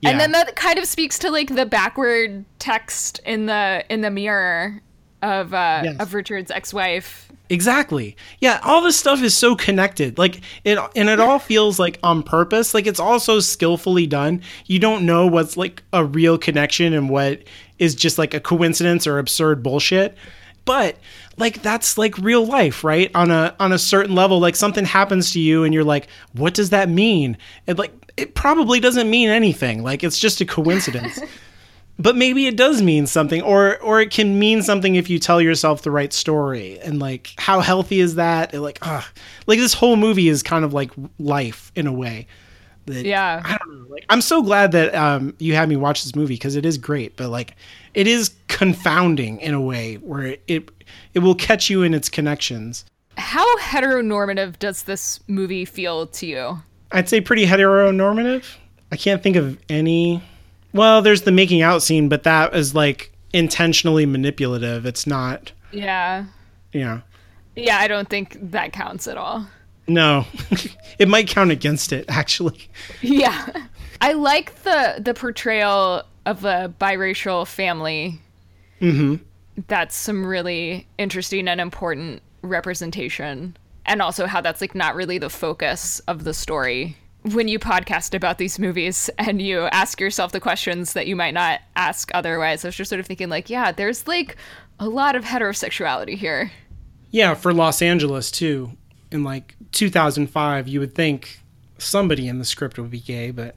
yeah. And then that kind of speaks to like the backward text in the in the mirror of uh Yes. of Richard's ex-wife. Exactly. Yeah, all this stuff is so connected. Like it and it all feels like on purpose. Like it's all so skillfully done. You don't know what's like a real connection and what is just like a coincidence or absurd bullshit. But like that's like real life, right? On a on a certain level, like something happens to you and you're like, what does that mean? And like it probably doesn't mean anything. Like it's just a coincidence. but maybe it does mean something or or it can mean something if you tell yourself the right story and like how healthy is that And, like ah like this whole movie is kind of like life in a way that Yeah. i don't know like i'm so glad that um you had me watch this movie because it is great but like it is confounding in a way where it it, it will catch you in its connections How heteronormative does this movie feel to you? I'd say pretty heteronormative. I can't think of any. Well, there's the making out scene, but that is like intentionally manipulative. It's not, Yeah. Yeah. Yeah, I don't think that counts at all. no. it might count against it, actually. Yeah. I like the the portrayal of a biracial family. Mm-hmm. That's some really interesting and important representation. And also how that's like not really the focus of the story. When you podcast about these movies and you ask yourself the questions that you might not ask otherwise, I was just sort of thinking like, yeah, there's like a lot of heterosexuality here. Yeah, for Los Angeles, too. In like 2005, you would think somebody in the script would be gay, but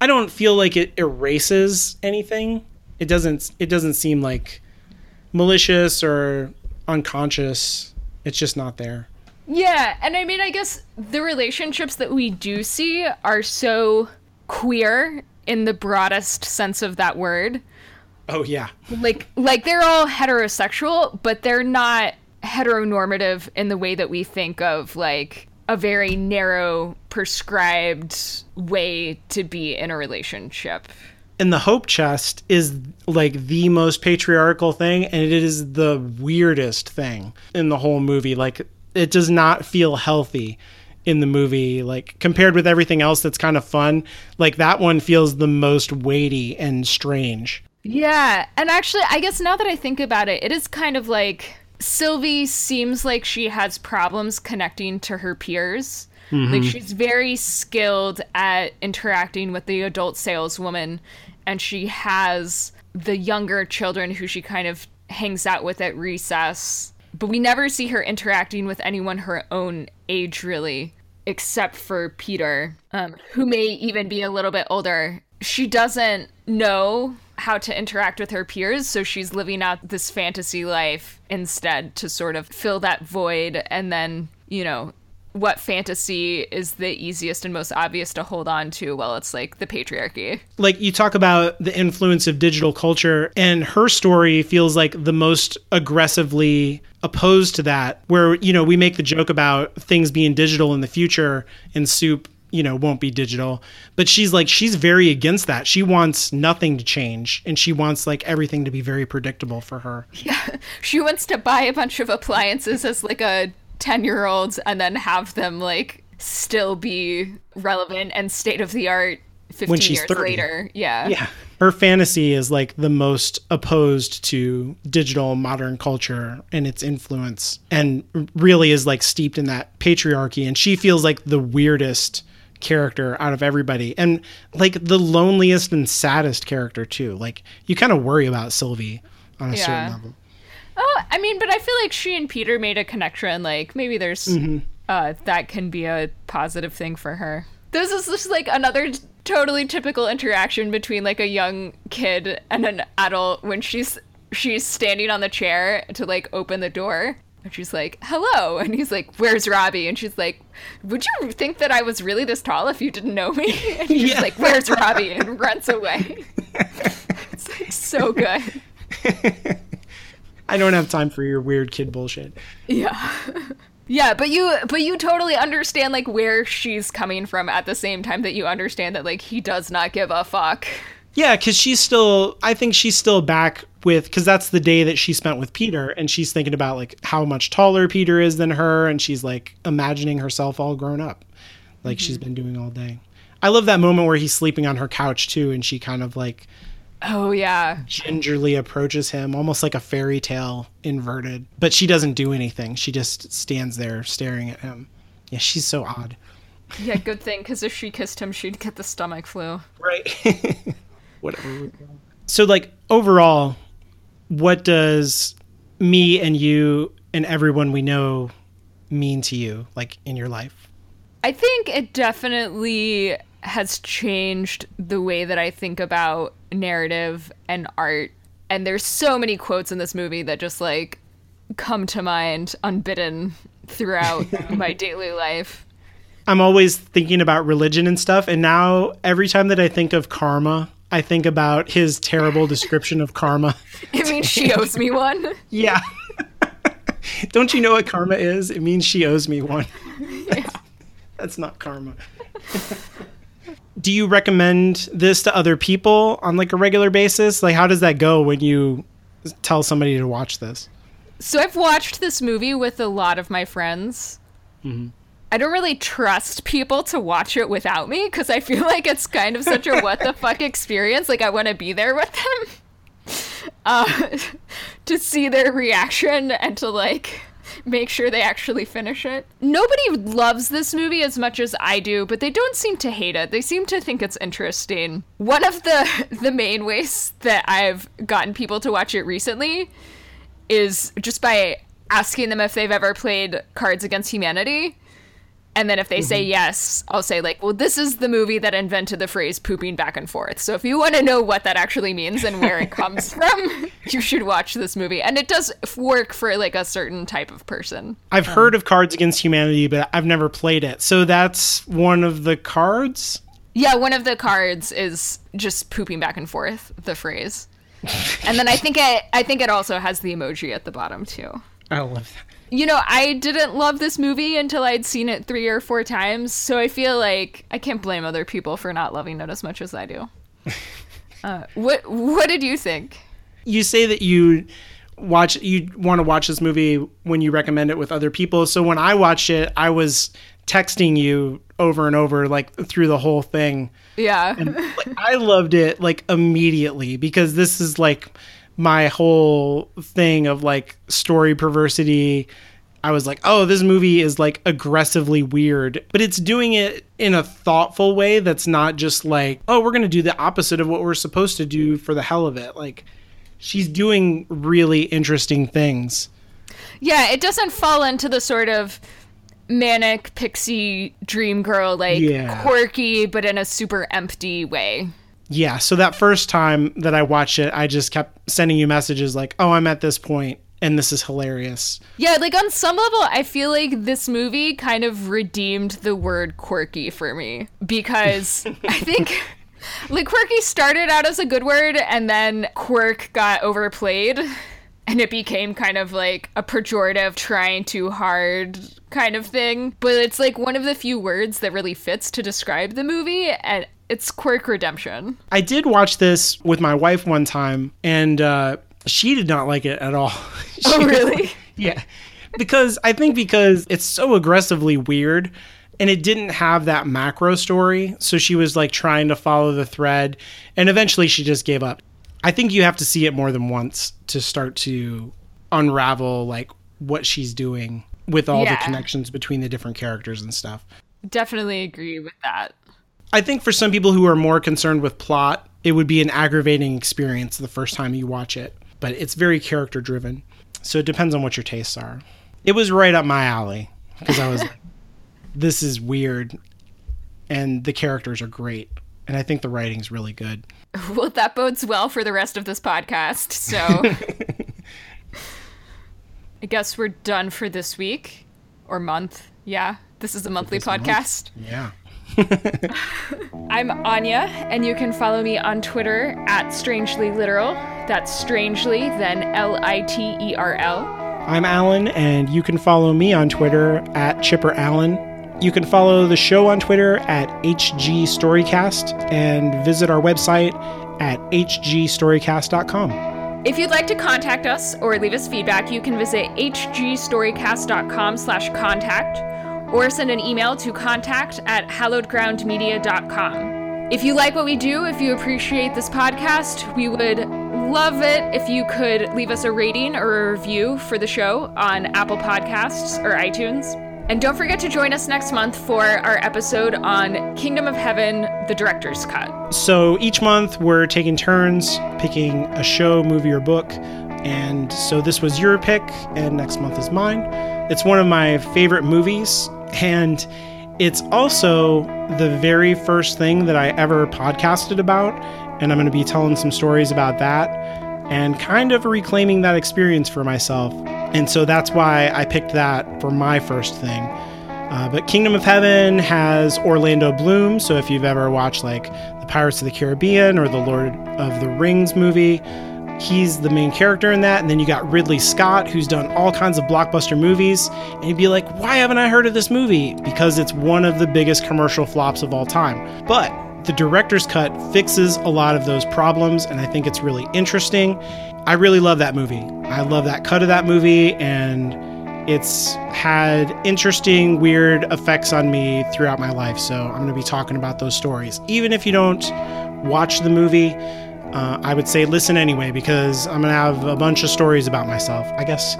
I don't feel like it erases anything. It doesn't. It doesn't seem like malicious or unconscious. It's just not there. Yeah, and I mean, I guess the relationships that we do see are so queer in the broadest sense of that word. Oh yeah, Like, like they're all heterosexual, but they're not heteronormative in the way that we think of like a very narrow, prescribed way to be in a relationship. and the hope chest is like the most patriarchal thing, and it is the weirdest thing in the whole movie. Like it does not feel healthy in the movie like compared with everything else that's kind of fun like that one feels the most weighty and strange Yeah, and actually, I guess now that I think about it, it is kind of like Sylvie seems like she has problems connecting to her peers. Like mm-hmm. she's very skilled at interacting with the adult saleswoman, and she has the younger children who she kind of hangs out with at recess. But we never see her interacting with anyone her own age, really. except for Peter, um, who may even be a little bit older. She doesn't know how to interact with her peers, so she's living out this fantasy life instead to sort of fill that void and then, you know, what fantasy is the easiest and most obvious to hold on to? Well, it's like the patriarchy. Like you talk about the influence of digital culture, and her story feels like the most aggressively opposed to that, where, you know, we make the joke about things being digital in the future, and soup you know won't be digital but she's like she's very against that she wants nothing to change and she wants like everything to be very predictable for her yeah she wants to buy a bunch of appliances as like a 10 year olds and then have them like still be relevant and state of the art 15 when she's years 30. later. Yeah. Yeah. Her fantasy is like the most opposed to digital modern culture and its influence and really is like steeped in that patriarchy and she feels like the weirdest character out of everybody and like the loneliest and saddest character too. Like you kind of worry about Sylvie on a Yeah. certain level. Oh, I mean, but I feel like she and Peter made a connection. Like maybe there's uh, that can be a positive thing for her. This is just like another t- totally typical interaction between like a young kid and an adult when she's she's standing on the chair to like open the door. And she's like, "Hello," and he's like, "Where's Robbie?" And she's like, "Would you think that I was really this tall if you didn't know me?" And he's Yeah. like, "Where's Robbie?" and runs away. it's like so good. I don't have time for your weird kid bullshit. Yeah. Yeah, but you but you totally understand like where she's coming from at the same time that you understand that like he does not give a fuck. Yeah, because she's still, I think she's still back with, because that's the day that she spent with Peter, and she's thinking about like how much taller Peter is than her, and she's like imagining herself all grown up, like she's mm-hmm. been doing all day. I love that moment where he's sleeping on her couch too, and she kind of like Oh yeah. gingerly approaches him, almost like a fairy tale inverted. But she doesn't do anything. She just stands there staring at him. Yeah, she's so odd. Yeah, good thing cuz if she kissed him she'd get the stomach flu. Right. Whatever. So, like, overall, what does me and you and everyone we know mean to you, like, in your life? I think it definitely has changed the way that I think about narrative and art. And there's so many quotes in this movie that just like come to mind unbidden throughout my daily life. I'm always thinking about religion and stuff. And now, every time that I think of karma, I think about his terrible description of karma. It means she owes me one. Yeah. Don't you know what karma is? It means she owes me one. That's not karma. Do you recommend this to other people on like a regular basis? Like how does that go when you tell somebody to watch this? So I've watched this movie with a lot of my friends. I don't really trust people to watch it without me because I feel like it's kind of such a what the fuck experience. Like I want to be there with them uh, to see their reaction and to like make sure they actually finish it. Nobody loves this movie as much as I do, but they don't seem to hate it. They seem to think it's interesting. One of the the main ways that I've gotten people to watch it recently is just by asking them if they've ever played Cards Against Humanity. And then if they say mm-hmm. yes, I'll say like, "Well, this is the movie that invented the phrase pooping back and forth." So if you want to know what that actually means and where it comes from, you should watch this movie. And it does work for like a certain type of person. I've um, heard of Cards Against Humanity, but I've never played it. So that's one of the cards? Yeah, one of the cards is just pooping back and forth, the phrase. and then I think it I think it also has the emoji at the bottom too. I love that. You know, I didn't love this movie until I'd seen it three or four times, so I feel like I can't blame other people for not loving it as much as I do. Uh, what What did you think? you say that you watch you want to watch this movie when you recommend it with other people so when i watched it i was texting you over and over like through the whole thing Yeah, like, i loved it like immediately because this is like my whole thing of like story perversity i was like oh this movie is like aggressively weird but it's doing it in a thoughtful way that's not just like oh we're going to do the opposite of what we're supposed to do for the hell of it like she's doing really interesting things yeah. It doesn't fall into the sort of manic pixie dream girl, like Yeah. quirky, but in a super empty way. Yeah, so that first time that I watched it, I just kept sending you messages like, "Oh, I'm at this point and this is hilarious." Yeah, like on some level, I feel like this movie kind of redeemed the word quirky for me because I think like quirky started out as a good word and then quirk got overplayed and it became kind of like a pejorative trying too hard kind of thing. But it's like one of the few words that really fits to describe the movie and it's quirk redemption. I did watch this with my wife one time and uh she did not like it at all. Oh, She- really? Yeah. Because I think because it's so aggressively weird and it didn't have that macro story, so she was like trying to follow the thread and eventually she just gave up. I think you have to see it more than once to start to unravel like what she's doing with all Yeah. the connections between the different characters and stuff. Definitely agree with that. I think for some people who are more concerned with plot, it would be an aggravating experience the first time you watch it, but it's very character driven. So it depends on what your tastes are. It was right up my alley because I was this is weird and the characters are great. And I think the writing's really good. Well, that bodes well for the rest of this podcast. So I guess we're done for this week or month. Yeah, this is a monthly this month. podcast. Yeah. I'm Anya, and you can follow me on Twitter at Strangely Literal. That's strangely, then L I T E R L. I'm Alan, and you can follow me on Twitter at Chipper Allen. You can follow the show on Twitter at HG Storycast and visit our website at hgstorycast.com. If you'd like to contact us or leave us feedback, you can visit hgstorycast.com slash contact or send an email to contact at hallowedgroundmedia.com. If you like what we do, if you appreciate this podcast, we would love it if you could leave us a rating or a review for the show on Apple Podcasts or iTunes. And don't forget to join us next month for our episode on Kingdom of Heaven, the director's cut. So each month we're taking turns picking a show, movie, or book. And so this was your pick, and next month is mine. It's one of my favorite movies, and it's also the very first thing that I ever podcasted about. And I'm going to be telling some stories about that and kind of reclaiming that experience for myself. And so that's why I picked that for my first thing. Uh, but Kingdom of Heaven has Orlando Bloom. So if you've ever watched like the Pirates of the Caribbean or the Lord of the Rings movie, he's the main character in that. And then you got Ridley Scott, who's done all kinds of blockbuster movies. And you'd be like, why haven't I heard of this movie? Because it's one of the biggest commercial flops of all time. But the director's cut fixes a lot of those problems, and I think it's really interesting. I really love that movie. I love that cut of that movie, and it's had interesting, weird effects on me throughout my life. So I'm going to be talking about those stories. Even if you don't watch the movie, uh, I would say listen anyway because I'm going to have a bunch of stories about myself. I guess,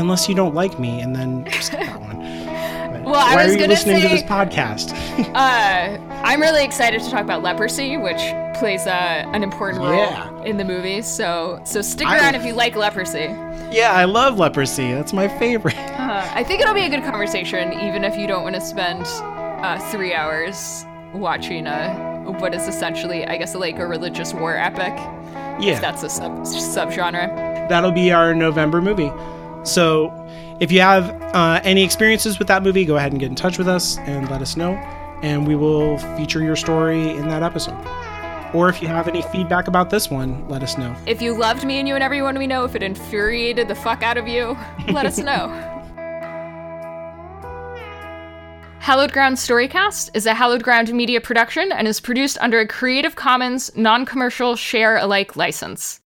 unless you don't like me, and then skip that one. Well, I why was are you gonna listening to this podcast? Uh, I'm really excited to talk about leprosy, which plays uh, an important role Yeah. in the movie. So, so stick I- around if you like leprosy. yeah, I love leprosy. That's my favorite. Uh, I think it'll be a good conversation, even if you don't want to spend uh, three hours watching a what is essentially, I guess, like a religious war epic. Yeah. That's a sub subgenre. that'll be our November movie. So, if you have uh, any experiences with that movie, go ahead and get in touch with us and let us know, and we will feature your story in that episode. Or if you have any feedback about this one, let us know. If you loved me and you and everyone we know, if it infuriated the fuck out of you, let us know. Hallowed Ground Storycast is a Hallowed Ground media production and is produced under a Creative Commons non commercial share alike license.